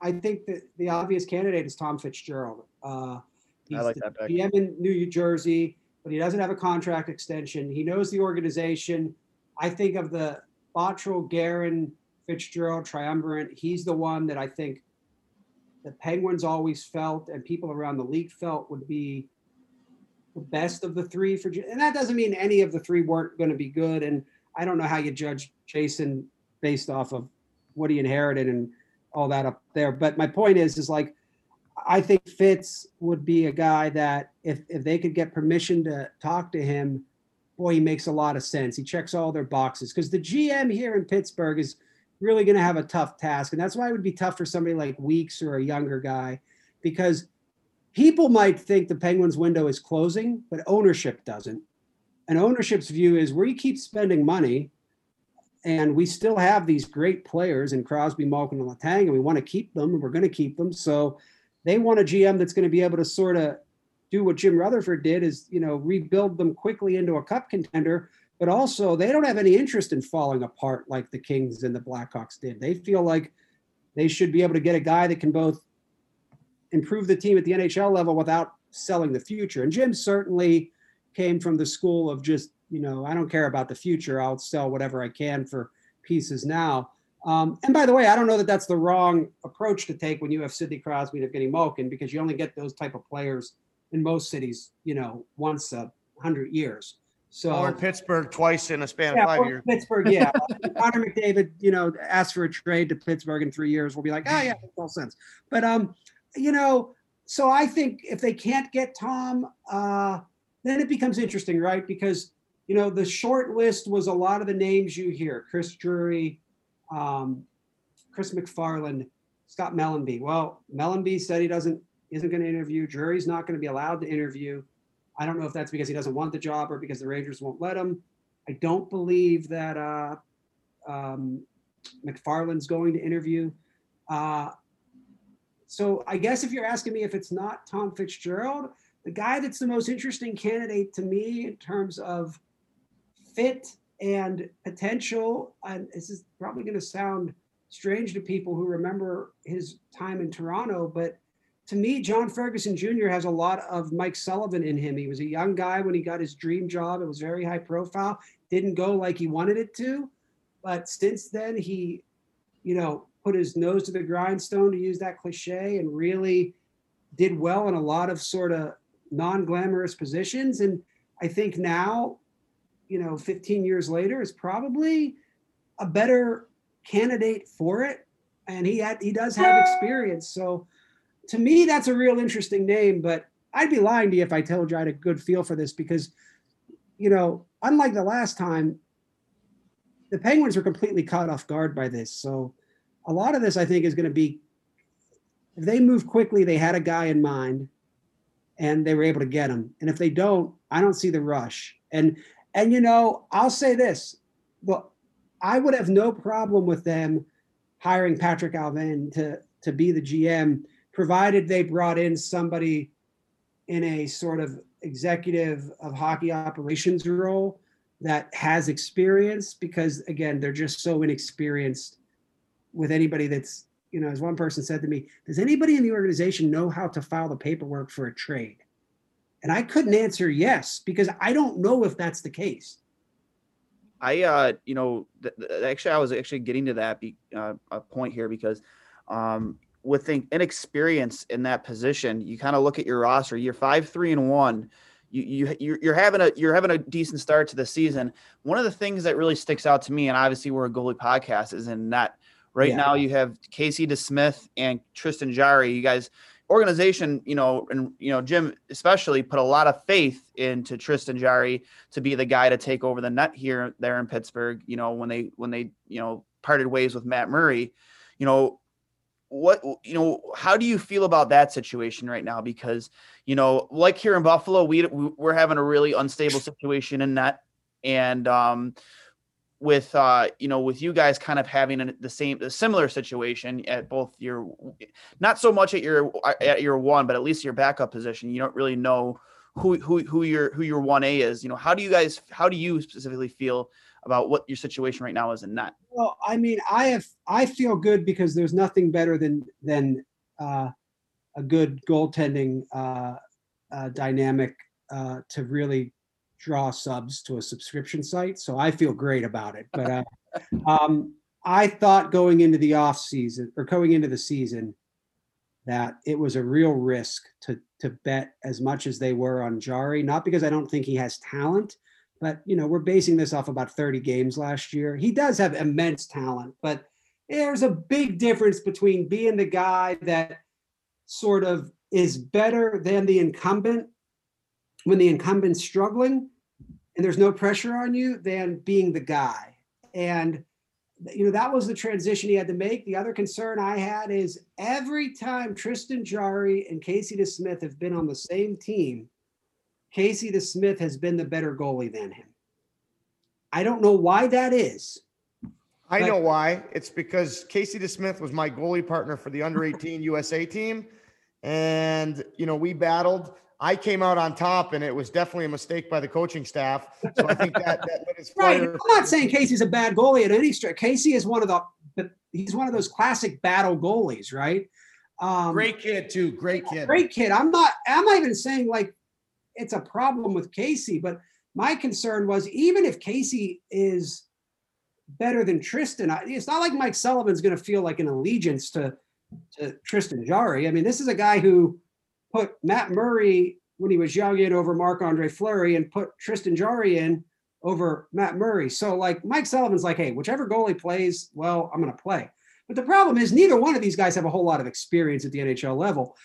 Speaker 4: I think that the obvious candidate is Tom Fitzgerald. Uh,
Speaker 7: he's I like that.
Speaker 4: Back. GM in New Jersey, but he doesn't have a contract extension. He knows the organization. I think of the Botterill, Guerin, Fitzgerald triumvirate. He's the one that I think the Penguins always felt, and people around the league felt would be the best of the three for. And that doesn't mean any of the three weren't going to be good. And I don't know how you judge Jason based off of what he inherited and all that up there. But my point is, is like, I think Fitz would be a guy that if if they could get permission to talk to him, boy, he makes a lot of sense. He checks all their boxes because the GM here in Pittsburgh is really going to have a tough task, and that's why it would be tough for somebody like Weeks or a younger guy, because people might think the Penguins window is closing, but ownership doesn't. And ownership's view is where you keep spending money, and we still have these great players in Crosby, Malkin, and Letang, and we want to keep them, and we're going to keep them. So they want a GM that's going to be able to sort of do what Jim Rutherford did, is you know rebuild them quickly into a cup contender. But also, they don't have any interest in falling apart like the Kings and the Blackhawks did. They feel like they should be able to get a guy that can both improve the team at the NHL level without selling the future. And Jim certainly came from the school of just you know, I don't care about the future. I'll sell whatever I can for pieces now. Um, and by the way, I don't know that that's the wrong approach to take when you have Sidney Crosby and Evgeny Malkin because you only get those type of players in most cities, you know, once a hundred years. So
Speaker 5: or in Pittsburgh twice in a span yeah, of five years.
Speaker 4: Pittsburgh, yeah. Connor McDavid, you know, asked for a trade to Pittsburgh in three years. We'll be like, oh yeah, makes all sense. But um, you know, so I think if they can't get Tom, uh, then it becomes interesting, right? Because you know, the short list was a lot of the names you hear: Chris Drury, um, Chris MacFarland, Scott Mellanby. Well, Mellanby said he doesn't isn't going to interview. Drury's not going to be allowed to interview. I don't know if that's because he doesn't want the job or because the Rangers won't let him. I don't believe that uh, um, MacFarland's going to interview. Uh, so I guess if you're asking me if it's not Tom Fitzgerald, the guy that's the most interesting candidate to me in terms of fit and potential. And this is probably going to sound strange to people who remember his time in Toronto, but to me, John Ferguson Jr. has a lot of Mike Sullivan in him. He was a young guy when he got his dream job. It was very high profile. Didn't go like he wanted it to, but since then he, you know, put his nose to the grindstone to use that cliche and really did well in a lot of sort of non-glamorous positions. And I think now you know 15 years later is probably a better candidate for it. And he had he does have experience. So to me that's a real interesting name but i'd be lying to you if i told you i had a good feel for this because you know unlike the last time the penguins were completely caught off guard by this. So a lot of this i think is going to be if they move quickly they had a guy in mind and they were able to get him. And if they don't i don't see the rush. And and you know, I'll say this: well, I would have no problem with them hiring Patrik Allvin to to be the GM, provided they brought in somebody in a sort of executive of hockey operations role that has experience because again they're just so inexperienced with anybody that's you know as one person said to me does anybody in the organization know how to file the paperwork for a trade and i couldn't answer yes because i don't know if that's the case
Speaker 7: i uh you know th- th- actually i was actually getting to that be, uh, a point here because um with the inexperience in that position you kind of look at your roster you're five three and one you you you're having a you're having a decent start to the season. One of the things that really sticks out to me, and obviously we're a goalie podcast, is in that right yeah. now you have Casey DeSmith and Tristan Jarry. You guys organization, you know, and you know, Jim especially put a lot of faith into Tristan Jarry to be the guy to take over the net here there in Pittsburgh. You know, when they when they you know parted ways with Matt Murray, you know, what you know how do you feel about that situation right now because you know like here in buffalo we we're having a really unstable situation in that and um with uh you know with you guys kind of having a, the same a similar situation at both your not so much at your at your one but at least your backup position you don't really know who who who your who your 1a is you know how do you guys how do you specifically feel about what your situation right now is in that.
Speaker 4: Well, I mean, I have I feel good because there's nothing better than than uh, a good goaltending uh, uh, dynamic uh, to really draw subs to a subscription site. So I feel great about it. But uh, um, I thought going into the off season or going into the season that it was a real risk to to bet as much as they were on Jarry, Not because I don't think he has talent, but you know we're basing this off about 30 games last year he does have immense talent but there's a big difference between being the guy that sort of is better than the incumbent when the incumbent's struggling and there's no pressure on you than being the guy and you know that was the transition he had to make the other concern i had is every time tristan jarry and casey DeSmith have been on the same team Casey DeSmith has been the better goalie than him. I don't know why that is.
Speaker 5: I know why. It's because Casey DeSmith was my goalie partner for the under 18 USA team. And, you know, we battled. I came out on top, and it was definitely a mistake by the coaching staff. So I think that, that lit his
Speaker 4: fire. Right. I'm not saying Casey's a bad goalie at any stretch. Casey is one of the, he's one of those classic battle goalies, right?
Speaker 5: Um, great kid, too. Great kid.
Speaker 4: Great kid. I'm not, I'm not even saying like it's a problem with Casey, but my concern was even if Casey is better than Tristan, it's not like Mike Sullivan's going to feel like an allegiance to, to Tristan Jarry. I mean, this is a guy who put Matt Murray when he was young in over Marc Andre Fleury and put Tristan Jarry in over Matt Murray. So, like, Mike Sullivan's like, hey, whichever goalie plays, well, I'm going to play. But the problem is, neither one of these guys have a whole lot of experience at the NHL level.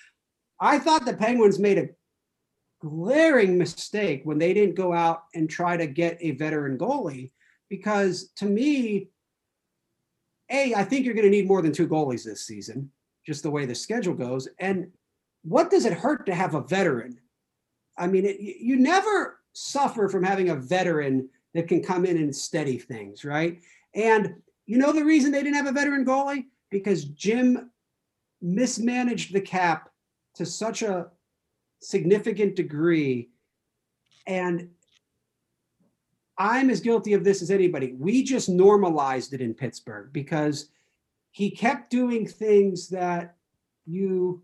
Speaker 4: I thought the Penguins made a glaring mistake when they didn't go out and try to get a veteran goalie because to me a i think you're going to need more than two goalies this season just the way the schedule goes and what does it hurt to have a veteran i mean it, you never suffer from having a veteran that can come in and steady things right and you know the reason they didn't have a veteran goalie because jim mismanaged the cap to such a significant degree. And I'm as guilty of this as anybody. We just normalized it in Pittsburgh because he kept doing things that you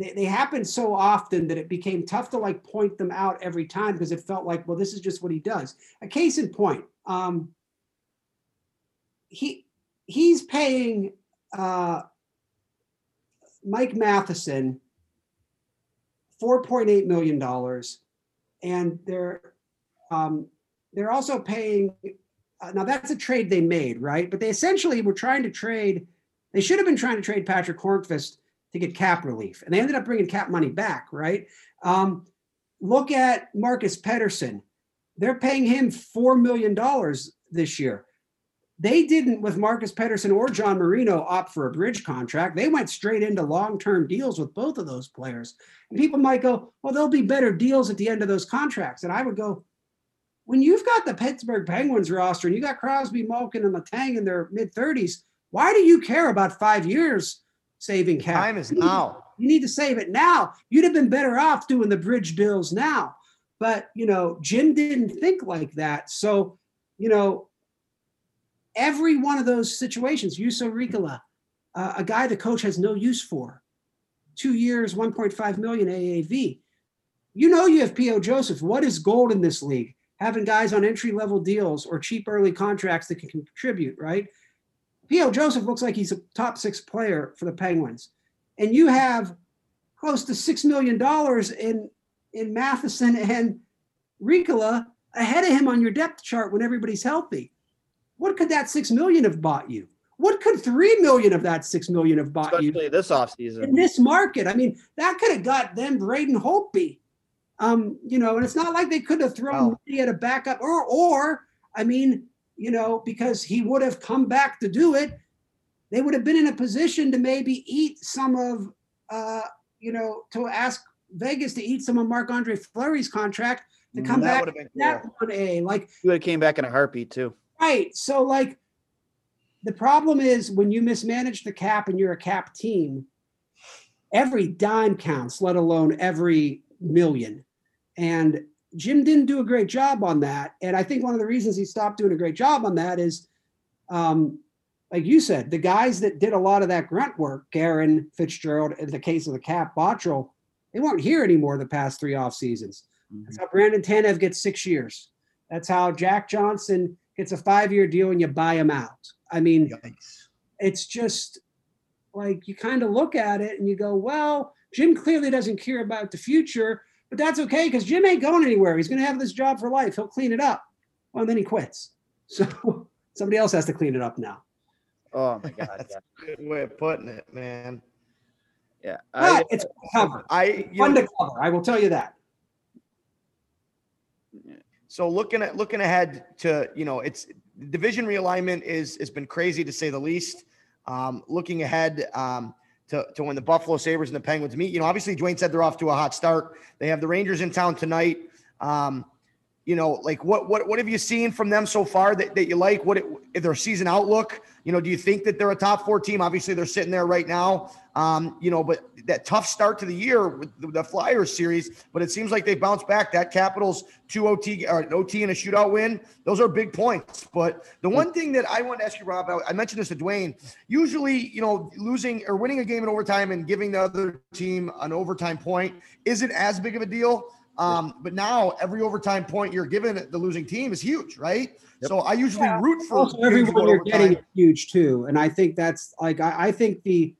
Speaker 4: they, they happened so often that it became tough to like point them out every time because it felt like well this is just what he does a case in point um he he's paying uh mike matheson $4.8 million. And they're um, they're also paying. Uh, now that's a trade they made, right? But they essentially were trying to trade. They should have been trying to trade Patrick Hornqvist to get cap relief, and they ended up bringing cap money back, right? Um, look at Marcus Pettersson. They're paying him four million dollars this year. They didn't, with Marcus Pettersson or John Marino, opt for a bridge contract. They went straight into long term deals with both of those players. And people might go, well, there'll be better deals at the end of those contracts. And I would go, when you've got the Pittsburgh Penguins roster and you got Crosby, Malkin, and Letang in their mid 30s, why do you care about five years saving cap?
Speaker 5: Time is now.
Speaker 4: You need to save it now. You'd have been better off doing the bridge deals now. But, you know, Jim didn't think like that. So, you know, every one of those situations, Juuso Riikola, uh, a guy the coach has no use for, two years, 1.5 million AAV. You know, you have P.O. Joseph. What is gold in this league? Having guys on entry level deals or cheap early contracts that can contribute, right? P.O. Joseph looks like he's a top six player for the Penguins. And you have close to $6 million in, in Matheson and Riikola ahead of him on your depth chart when everybody's healthy. What could that six million have bought you? What could three million of that six million have bought
Speaker 7: Especially
Speaker 4: you?
Speaker 7: This offseason.
Speaker 4: In this market. I mean, that could have got them Braden Holtby. Um, you know, and it's not like they could have thrown wow. money at a backup or or I mean, you know, because he would have come back to do it, they would have been in a position to maybe eat some of uh, you know, to ask Vegas to eat some of Marc Andre Fleury's contract to come that back. That cool. one A like
Speaker 7: he would have came back in a heartbeat too.
Speaker 4: Right. So like the problem is when you mismanage the cap and you're a cap team, every dime counts, let alone every million. And Jim didn't do a great job on that. And I think one of the reasons he stopped doing a great job on that is, um, like you said, the guys that did a lot of that grunt work, Guerin, Fitzgerald, in the case of the cap, Botterill, they weren't here anymore the past three off seasons. Mm-hmm. That's how Brandon Tanev gets six years. That's how Jack Johnson gets a five year deal and you buy him out. I mean, Yikes. it's just like you kind of look at it and you go, well, Jim clearly doesn't care about the future, but that's okay because Jim ain't going anywhere. He's going to have this job for life. He'll clean it up. Well, then he quits. So somebody else has to clean it up now.
Speaker 7: Oh my God.
Speaker 5: That's yeah. a good way of putting it, man.
Speaker 7: Yeah.
Speaker 4: I, it's cover. I fun know, to cover. I will tell you that.
Speaker 5: So looking at looking ahead to you know it's division realignment is has been crazy to say the least. Um, looking ahead um, to, to when the Buffalo Sabres and the Penguins meet, you know, obviously Duane said they're off to a hot start. They have the Rangers in town tonight. Um, you know, like what what what have you seen from them so far that, that you like? What it, their season outlook? You know, do you think that they're a top four team? Obviously, they're sitting there right now. Um, you know, but that tough start to the year with the, Flyers series, but it seems like they bounced back. That Capitals two OT or an OT and a shootout win, those are big points. But the one thing that I want to ask you, Rob, I, I mentioned this to Duane. Usually, you know, losing or winning a game in overtime and giving the other team an overtime point isn't as big of a deal. Um, but now every overtime point you're given the losing team is huge, right? Yep. So I usually yeah. root for
Speaker 4: also everyone you're getting huge too, and I think that's like I, I, think the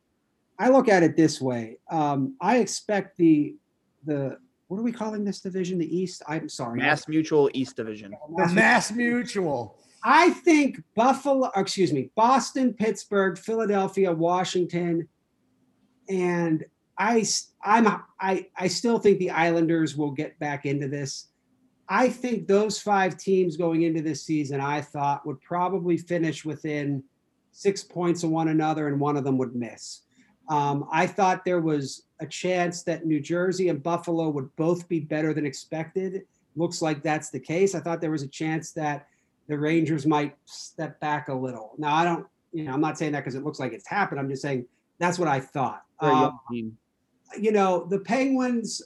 Speaker 4: I look at it this way. Um, I expect the the what are we calling this division? The East. I'm sorry,
Speaker 7: Mass Mutual East Division.
Speaker 5: The Mass Mutual.
Speaker 4: I think Buffalo, excuse me, Boston, Pittsburgh, Philadelphia, Washington, and I I'm I I still think the Islanders will get back into this. I think those five teams going into this season, I thought would probably finish within six points of one another, and one of them would miss. Um, I thought there was a chance that New Jersey and Buffalo would both be better than expected. Looks like that's the case. I thought there was a chance that the Rangers might step back a little. Now I don't, you know, I'm not saying that because it looks like it's happened. I'm just saying that's what I thought. Um, you know, the Penguins,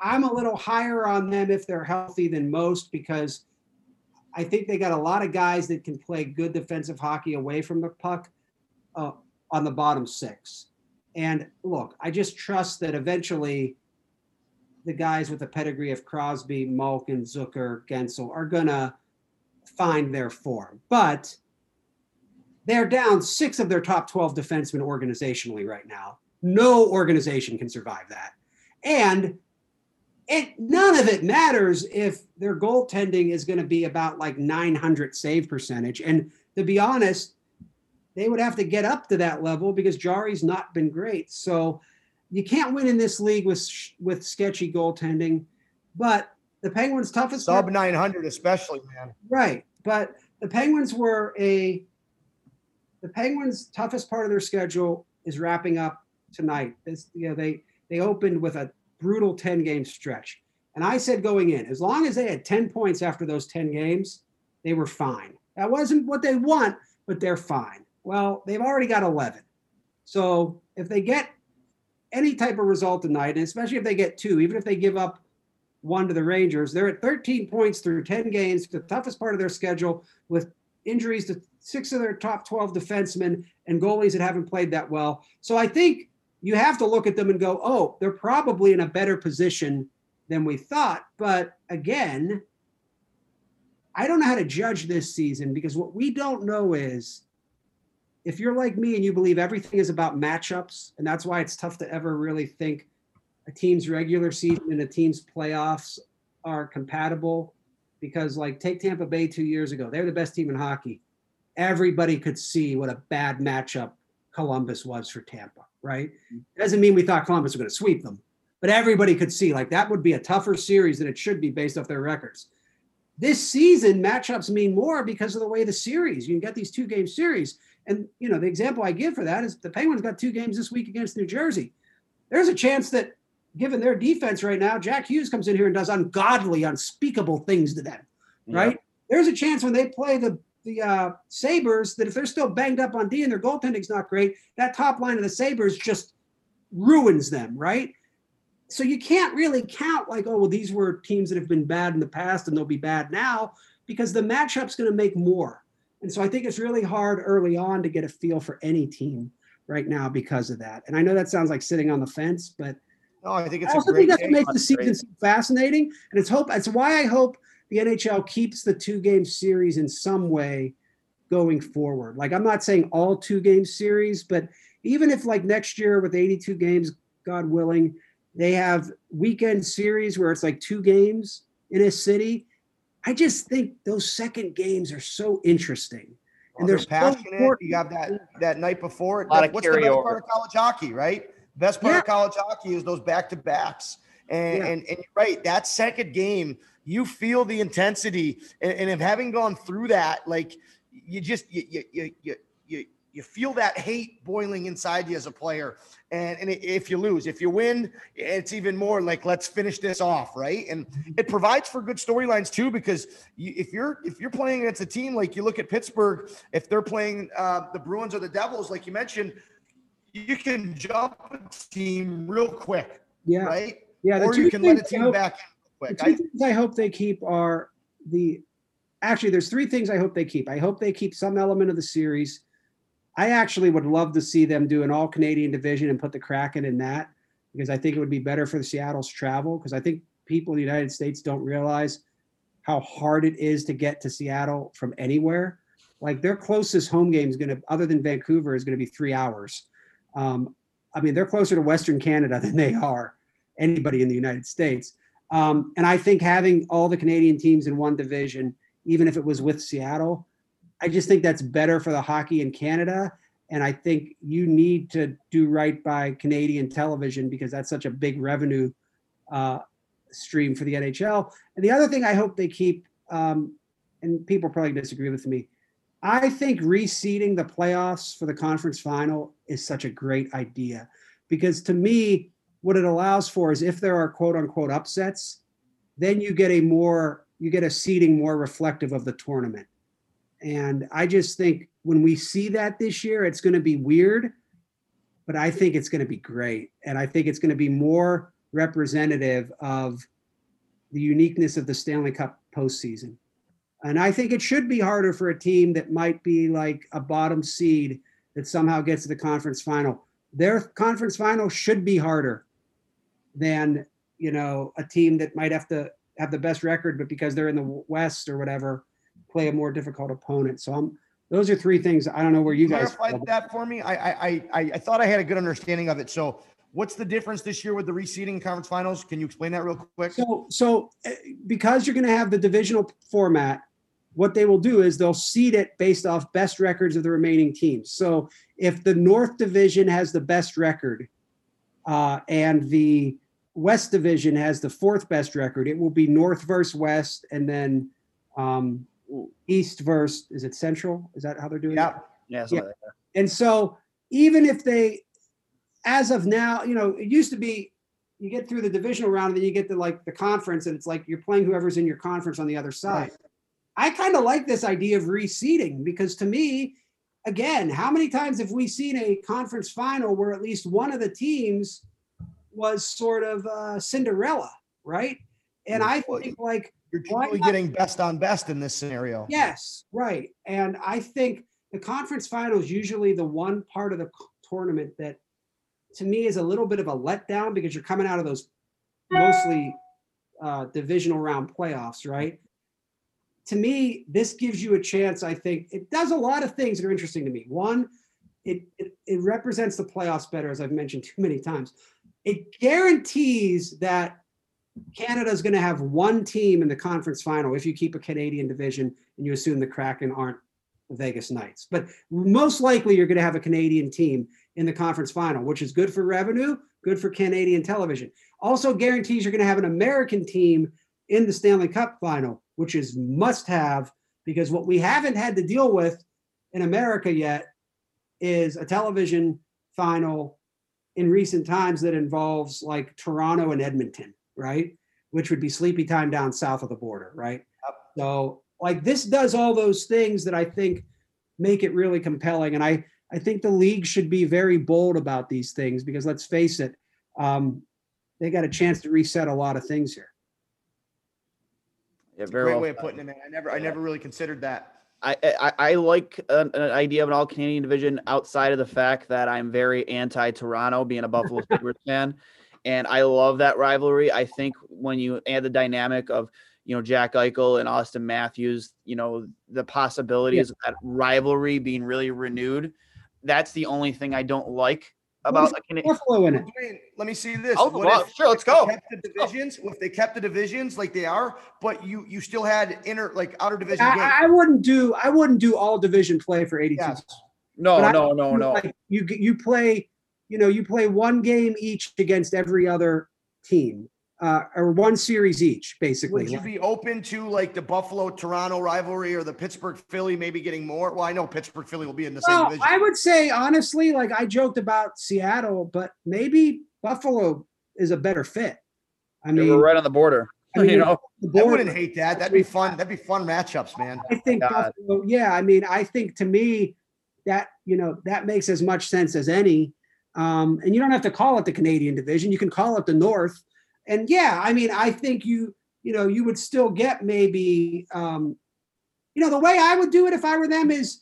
Speaker 4: I'm a little higher on them if they're healthy than most because I think they got a lot of guys that can play good defensive hockey away from the puck uh, on the bottom six. And look, I just trust that eventually the guys with the pedigree of Crosby, Malkin, Zucker, Guentzel are going to find their form. But they're down six of their top 12 defensemen organizationally right now. No organization can survive that. And it none of it matters if their goaltending is going to be about like 900 save percentage. And to be honest, they would have to get up to that level because Jarry's not been great. So you can't win in this league with with sketchy goaltending. But the Penguins' toughest
Speaker 5: sub part, 900, especially man.
Speaker 4: Right, but the Penguins were a the Penguins' toughest part of their schedule is wrapping up tonight. This, you know, they they opened with a brutal 10 game stretch. And I said going in, as long as they had 10 points after those 10 games, they were fine. That wasn't what they want, but they're fine. Well, they've already got 11. So if they get any type of result tonight, and especially if they get two, even if they give up one to the Rangers, they're at 13 points through 10 games, the toughest part of their schedule with injuries to six of their top 12 defensemen and goalies that haven't played that well. So I think you have to look at them and go, oh, they're probably in a better position than we thought. But again, I don't know how to judge this season because what we don't know is if you're like me and you believe everything is about matchups, and that's why it's tough to ever really think a team's regular season and a team's playoffs are compatible. Because, like, take Tampa Bay two years ago, they're the best team in hockey. Everybody could see what a bad matchup Columbus was for Tampa, right? Mm-hmm. Doesn't mean we thought Columbus was going to sweep them, but everybody could see like that would be a tougher series than it should be based off their records. This season, matchups mean more because of the way the series. You can get these two game series. And you know, the example I give for that is the Penguins got two games this week against New Jersey. There's a chance that given their defense right now, Jack Hughes comes in here and does ungodly, unspeakable things to them. Right? There's a chance when they play the the uh, Sabres that if they're still banged up on D and their goaltending's not great, that top line of the Sabres just ruins them, right? So you can't really count like, oh, well, these were teams that have been bad in the past and they'll be bad now because the matchup's going to make more. And so I think it's really hard early on to get a feel for any team right now because of that. And I know that sounds like sitting on the fence, but
Speaker 5: no, I think it's
Speaker 4: I also think that's what makes the season so fascinating. And it's hope. It's why I hope the NHL keeps the two game series in some way going forward. Like I'm not saying all two game series, but even if like next year with 82 games, God willing, they have weekend series where it's like two games in a city. I just think those second games are so interesting.
Speaker 5: And they're, they're passionate. So you have that that night before. That, what's the best over. part of college hockey, right? Best part yeah. of college hockey is those back to backs. And, yeah. and, and you're right, that second game, you feel the intensity. And, and if having gone through that, like you just you you you you you feel that hate boiling inside you as a player. And, and if you lose, if you win, it's even more like let's finish this off, right? And it provides for good storylines too, because you, if you're if you're playing against a team like you look at Pittsburgh, if they're playing uh, the Bruins or the Devils, like you mentioned, you can jump a team real quick,
Speaker 4: yeah,
Speaker 5: right?
Speaker 4: Yeah,
Speaker 5: or you can let a team hope, back
Speaker 4: quick. The two I, things I hope they keep are the actually there's three things I hope they keep. I hope they keep some element of the series. I actually would love to see them do an all Canadian division and put the Kraken in that because I think it would be better for the Seattle's travel because I think people in the United States don't realize how hard it is to get to Seattle from anywhere. Like their closest home game is going to, other than Vancouver, is going to be three hours. Um, I mean, they're closer to Western Canada than they are anybody in the United States. Um, and I think having all the Canadian teams in one division, even if it was with Seattle, I just think that's better for the hockey in Canada. And I think you need to do right by Canadian television because that's such a big revenue uh, stream for the NHL. And the other thing I hope they keep, um, and people probably disagree with me, I think reseeding the playoffs for the conference final is such a great idea because to me, what it allows for is if there are quote unquote upsets, then you get a more you get a seeding more reflective of the tournament. And I just think when we see that this year, it's going to be weird, but I think it's going to be great. And I think it's going to be more representative of the uniqueness of the Stanley Cup postseason. And I think it should be harder for a team that might be like a bottom seed that somehow gets to the conference final. Their conference final should be harder than, you know, a team that might have to have the best record, but because they're in the West or whatever, play a more difficult opponent. So I'm those are three things. I don't know where you guys
Speaker 5: clarified that for me. I, I I I thought I had a good understanding of it. So What's the difference this year with the reseeding conference finals? Can you explain that real quick?
Speaker 4: So, so eh, because you're going to have the divisional format, what they will do is they'll seed it based off best records of the remaining teams. So, if the North Division has the best record, uh, and the West Division has the fourth best record, it will be North versus West, and then um, East versus is it Central? Is that how they're doing
Speaker 5: yeah.
Speaker 4: it?
Speaker 7: Yeah. yeah.
Speaker 4: And so even if they as of now, you know, it used to be you get through the divisional round and then you get to like the conference and it's like you're playing whoever's in your conference on the other side. I kind of like this idea of reseeding because to me, again, how many times have we seen a conference final where at least one of the teams was sort of uh, Cinderella, right? And I think like
Speaker 5: you're truly getting best on best in this scenario.
Speaker 4: Yes, right. And I think the conference final is usually the one part of the tournament that to me is a little bit of a letdown because you're coming out of those mostly uh, divisional round playoffs, right? To me, this gives you a chance. I think it does a lot of things that are interesting to me. One, it, it, it represents the playoffs better, as I've mentioned too many times. It guarantees that Canada is going to have one team in the conference final if you keep a Canadian division and you assume the Kraken aren't the Vegas Knights. But most likely, you're going to have a Canadian team in the conference final, which is good for revenue, good for Canadian television. Also guarantees you're going to have an American team in the Stanley Cup final, which is must have because what we haven't had to deal with in America yet is a television final in recent times that involves like Toronto and Edmonton, right? Which would be sleepy time down south of the border, right? Yep. So like this does all those things that I think make it really compelling. And I I think the league should be very bold about these things because let's face it, um, they got a chance to reset a lot of things here.
Speaker 5: Yeah, very great well way of putting it, man. I never, I never really considered that.
Speaker 7: I, I, I like an, an, idea of an all Canadian division outside of the fact that I'm very anti Toronto, being a Buffalo Sabres fan, and I love that rivalry. I think when you add the dynamic of you know Jack Eichel and Auston Matthews, you know the possibilities yeah. of that rivalry being really renewed that's the only thing I don't like about like
Speaker 4: Buffalo in it.
Speaker 5: Let me see this.
Speaker 7: Oh, well, if, sure, let's go.
Speaker 5: Kept the divisions, if they kept the divisions like they are, but you you still had inner like outer division.
Speaker 4: I, I wouldn't do I wouldn't do all division play for 82. Yes.
Speaker 7: No, but no, no, no.
Speaker 4: Like you you play, you know, you play one game each against every other team uh, or one series each, basically.
Speaker 5: Would you be open to like the Buffalo Toronto rivalry or the Pittsburgh Philly maybe getting more? Well, I know Pittsburgh Philly will be in the well, same division.
Speaker 4: I would say honestly, like I joked about Seattle, but maybe Buffalo is a better fit. I mean,
Speaker 7: we're right on the border. I mean, you know,
Speaker 5: I wouldn't hate that. That'd be fun. That'd be fun matchups, man.
Speaker 4: I think Buffalo, yeah. I mean, I think to me that you know that makes as much sense as any. Um, and you don't have to call it the Canadian division. You can call it the North and yeah, I mean, I think you, you know, you would still get maybe, um, you know, the way I would do it if I were them is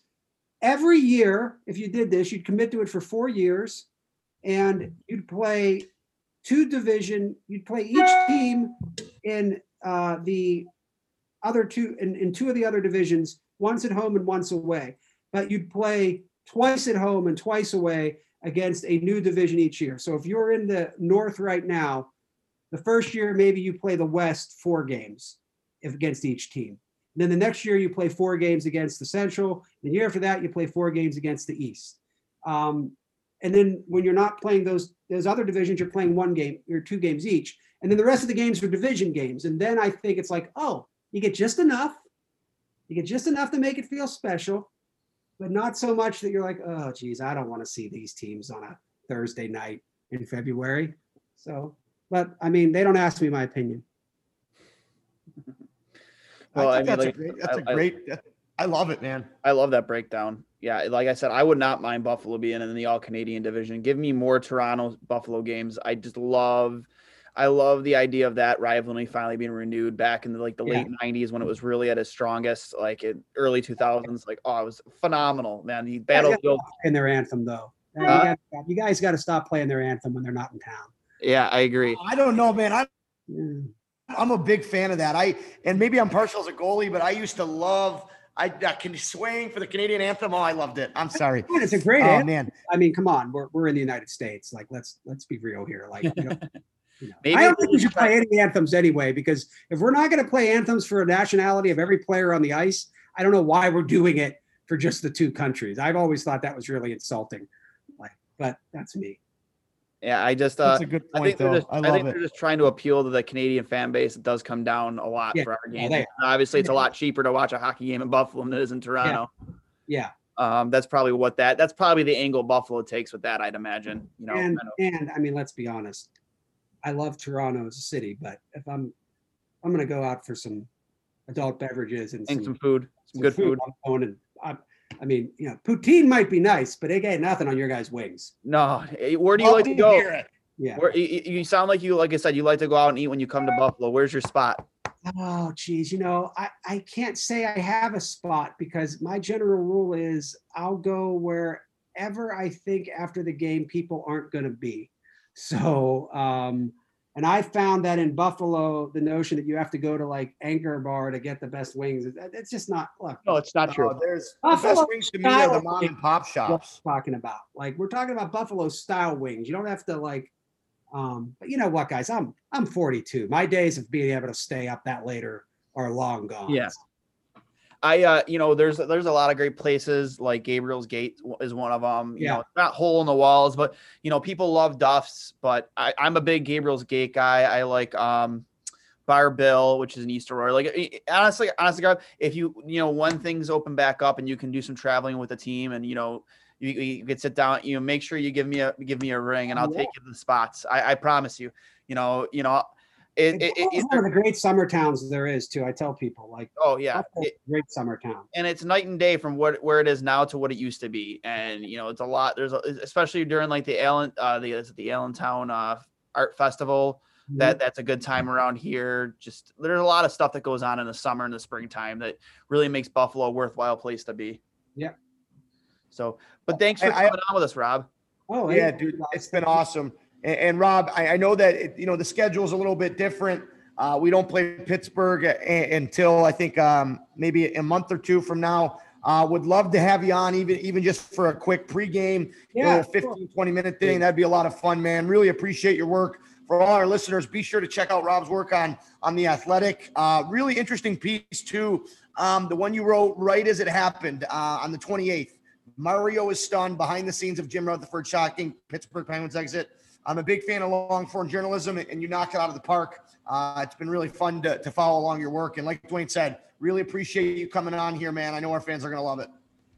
Speaker 4: every year, if you did this, you'd commit to it for four years and you'd play two division, you'd play each team in uh, the other two, in, in two of the other divisions, once at home and once away. But you'd play twice at home and twice away against a new division each year. So if you're in the North right now, the first year, maybe you play the West four games if against each team. And then the next year, you play four games against the Central. The year after that, you play four games against the East. Um, and then when you're not playing those those other divisions, you're playing one game or two games each. And then the rest of the games are division games. And then I think it's like, oh, you get just enough. You get just enough to make it feel special, but not so much that you're like, oh, geez, I don't want to see these teams on a Thursday night in February. So but I mean, they don't ask me my opinion.
Speaker 5: well, I, I mean, that's, like, a great, that's I, a great. I, I love it, man.
Speaker 7: I love that breakdown. Yeah, like I said, I would not mind Buffalo being in the All Canadian division. Give me more Toronto Buffalo games. I just love. I love the idea of that rivalry finally being renewed back in the like the yeah. late '90s when it was really at its strongest, like in early 2000s. Like, oh, it was phenomenal, man. The battle
Speaker 4: in their anthem though. Uh, you guys got to stop playing their anthem when they're not in town.
Speaker 7: Yeah, I agree.
Speaker 5: I don't know, man. I'm I'm a big fan of that. I and maybe I'm partial as a goalie, but I used to love I, I can swing for the Canadian anthem. Oh, I loved it. I'm sorry.
Speaker 4: It's a great oh, anthem. man. I mean, come on, we're, we're in the United States. Like, let's let's be real here. Like, you know, you know. I don't think we should play any anthems anyway, because if we're not going to play anthems for a nationality of every player on the ice, I don't know why we're doing it for just the two countries. I've always thought that was really insulting. Like, but that's me.
Speaker 7: Yeah, I just uh, That's a good point, I think, they're just, I, I think they're just trying to appeal to the Canadian fan base. It does come down a lot yeah, for our game. Yeah, Obviously, it's a lot cheaper to watch a hockey game in Buffalo than it is in Toronto.
Speaker 4: Yeah.
Speaker 7: Um, that's probably what that. That's probably the angle Buffalo takes with that. I'd imagine. You know,
Speaker 4: and and I mean, let's be honest. I love Toronto as a city, but if I'm I'm gonna go out for some adult beverages and,
Speaker 7: and
Speaker 4: some,
Speaker 7: food, some good food.
Speaker 4: I'm going and I, I mean, you know, poutine might be nice, but it ain't nothing on your guys' wings.
Speaker 7: No, eh, where do you
Speaker 5: Love
Speaker 7: like to
Speaker 5: to
Speaker 7: go?
Speaker 5: it.
Speaker 4: Yeah.
Speaker 7: Where you, you sound like you, like I said, you like to go out and eat when you come to Buffalo. Where's your spot?
Speaker 4: Oh, geez, you know, I, I can't say I have a spot because my general rule is I'll go wherever I think after the game people aren't going to be. So, um, and I found that in Buffalo, the notion that you have to go to like Anchor Bar to get the best wings, it's just not, look,
Speaker 7: No, it's not true.
Speaker 5: Oh, there's the
Speaker 4: Buffalo
Speaker 5: best wings to me are the
Speaker 4: style
Speaker 5: mom and pop
Speaker 4: what
Speaker 5: shops.
Speaker 4: talking about. Like, we're talking about Buffalo style wings. You don't have to like, um, but you know what, guys, I'm, I'm 42. My days of being able to stay up that later are long gone.
Speaker 7: Yeah. I, uh, you know, there's there's a lot of great places like Gabriel's Gate is one of them. You
Speaker 4: Yeah.
Speaker 7: know, it's not hole in the walls, but you know, people love Duff's. But I, I'm a big Gabriel's Gate guy. I like um, Bar Bill, which is an East Aurora. Like honestly, honestly, God, if you you know when things open back up and you can do some traveling with the team, and you know. You, you could sit down. You know, make sure you give me a give me a ring, and I'll
Speaker 4: Yeah.
Speaker 7: take you to the spots. I, I promise you. You know, you know, it, it, it,
Speaker 4: Buffalo's one of the great summer towns there is too. I tell people like
Speaker 7: oh yeah, it-
Speaker 4: great summer town.
Speaker 7: and it's night and day from what where it is now to what it used to be. And you know, it's a lot. There's a, especially during like the Allen uh the the Allentown uh art festival.
Speaker 4: Mm-hmm.
Speaker 7: That that's a good time around here. Just there's a lot of stuff that goes on in the summer and the springtime that really makes Buffalo a worthwhile place to be.
Speaker 4: Yeah.
Speaker 7: So, but thanks for
Speaker 5: I- I-
Speaker 7: coming on with us, Rob.
Speaker 4: Oh
Speaker 5: Yeah,
Speaker 4: hey,
Speaker 5: dude, it's been awesome. And, and Rob, I, I know that it, you know the schedule is a little bit different. Uh, we don't play Pittsburgh a, a- until I think um, maybe a month or two from now. Uh, would love to have you on, even even just for a quick pregame,
Speaker 4: Yeah,
Speaker 5: little 15, 20 minute thing. That'd be a lot of fun, man. Really appreciate your work. For all our listeners, be sure to check out Rob's work on on the Athletic. Uh, really interesting piece too. Um, the one you wrote right as it happened uh, on the 28th. Mario is stunned behind the scenes of Jim Rutherford shocking Pittsburgh Penguins exit. I'm a big fan of long form journalism, and you knock it out of the park. Uh, it's been really fun to, to follow along your work. And like Duane said, really appreciate you coming on here, man. I know our fans are going to love it.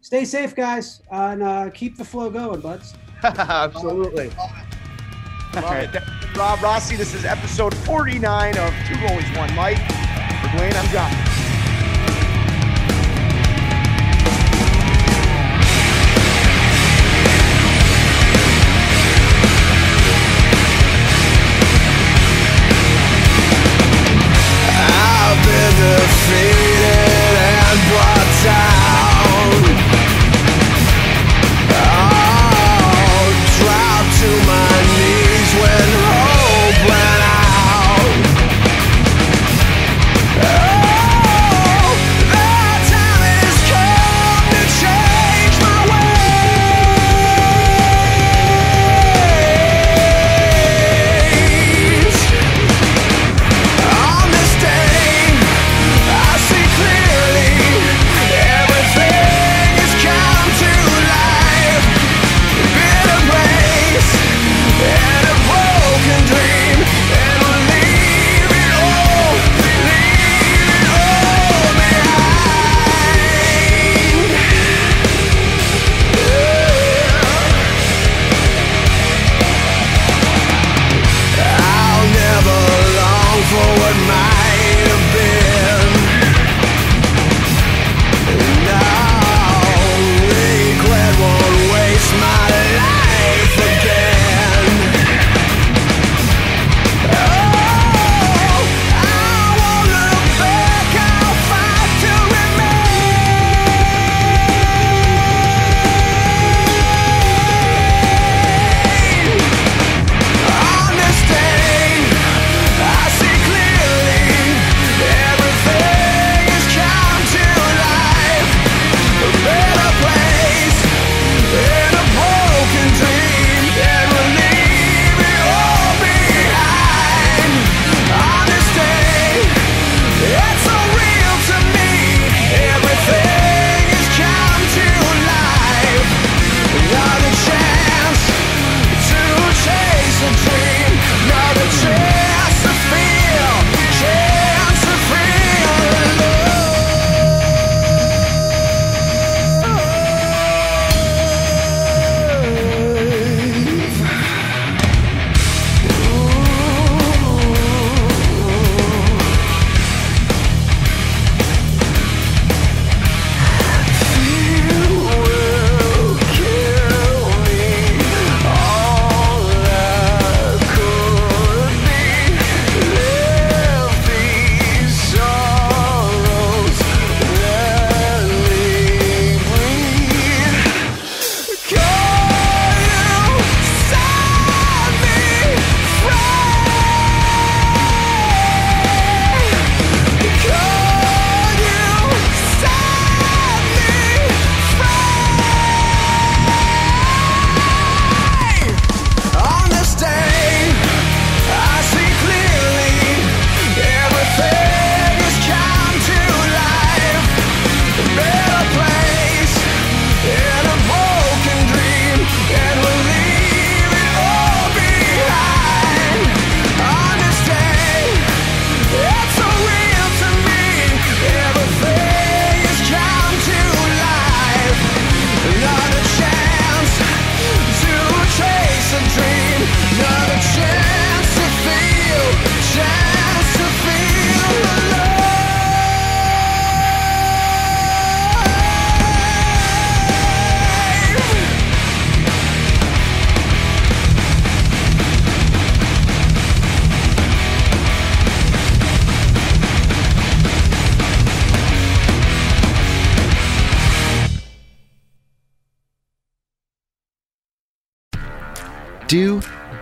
Speaker 4: Stay safe, guys, uh, and uh, keep the flow going, buds.
Speaker 7: Absolutely.
Speaker 5: Love it. That's Rob Rossi. This is episode 49 of Two Goalies, One Mic. For Duane, I'm John.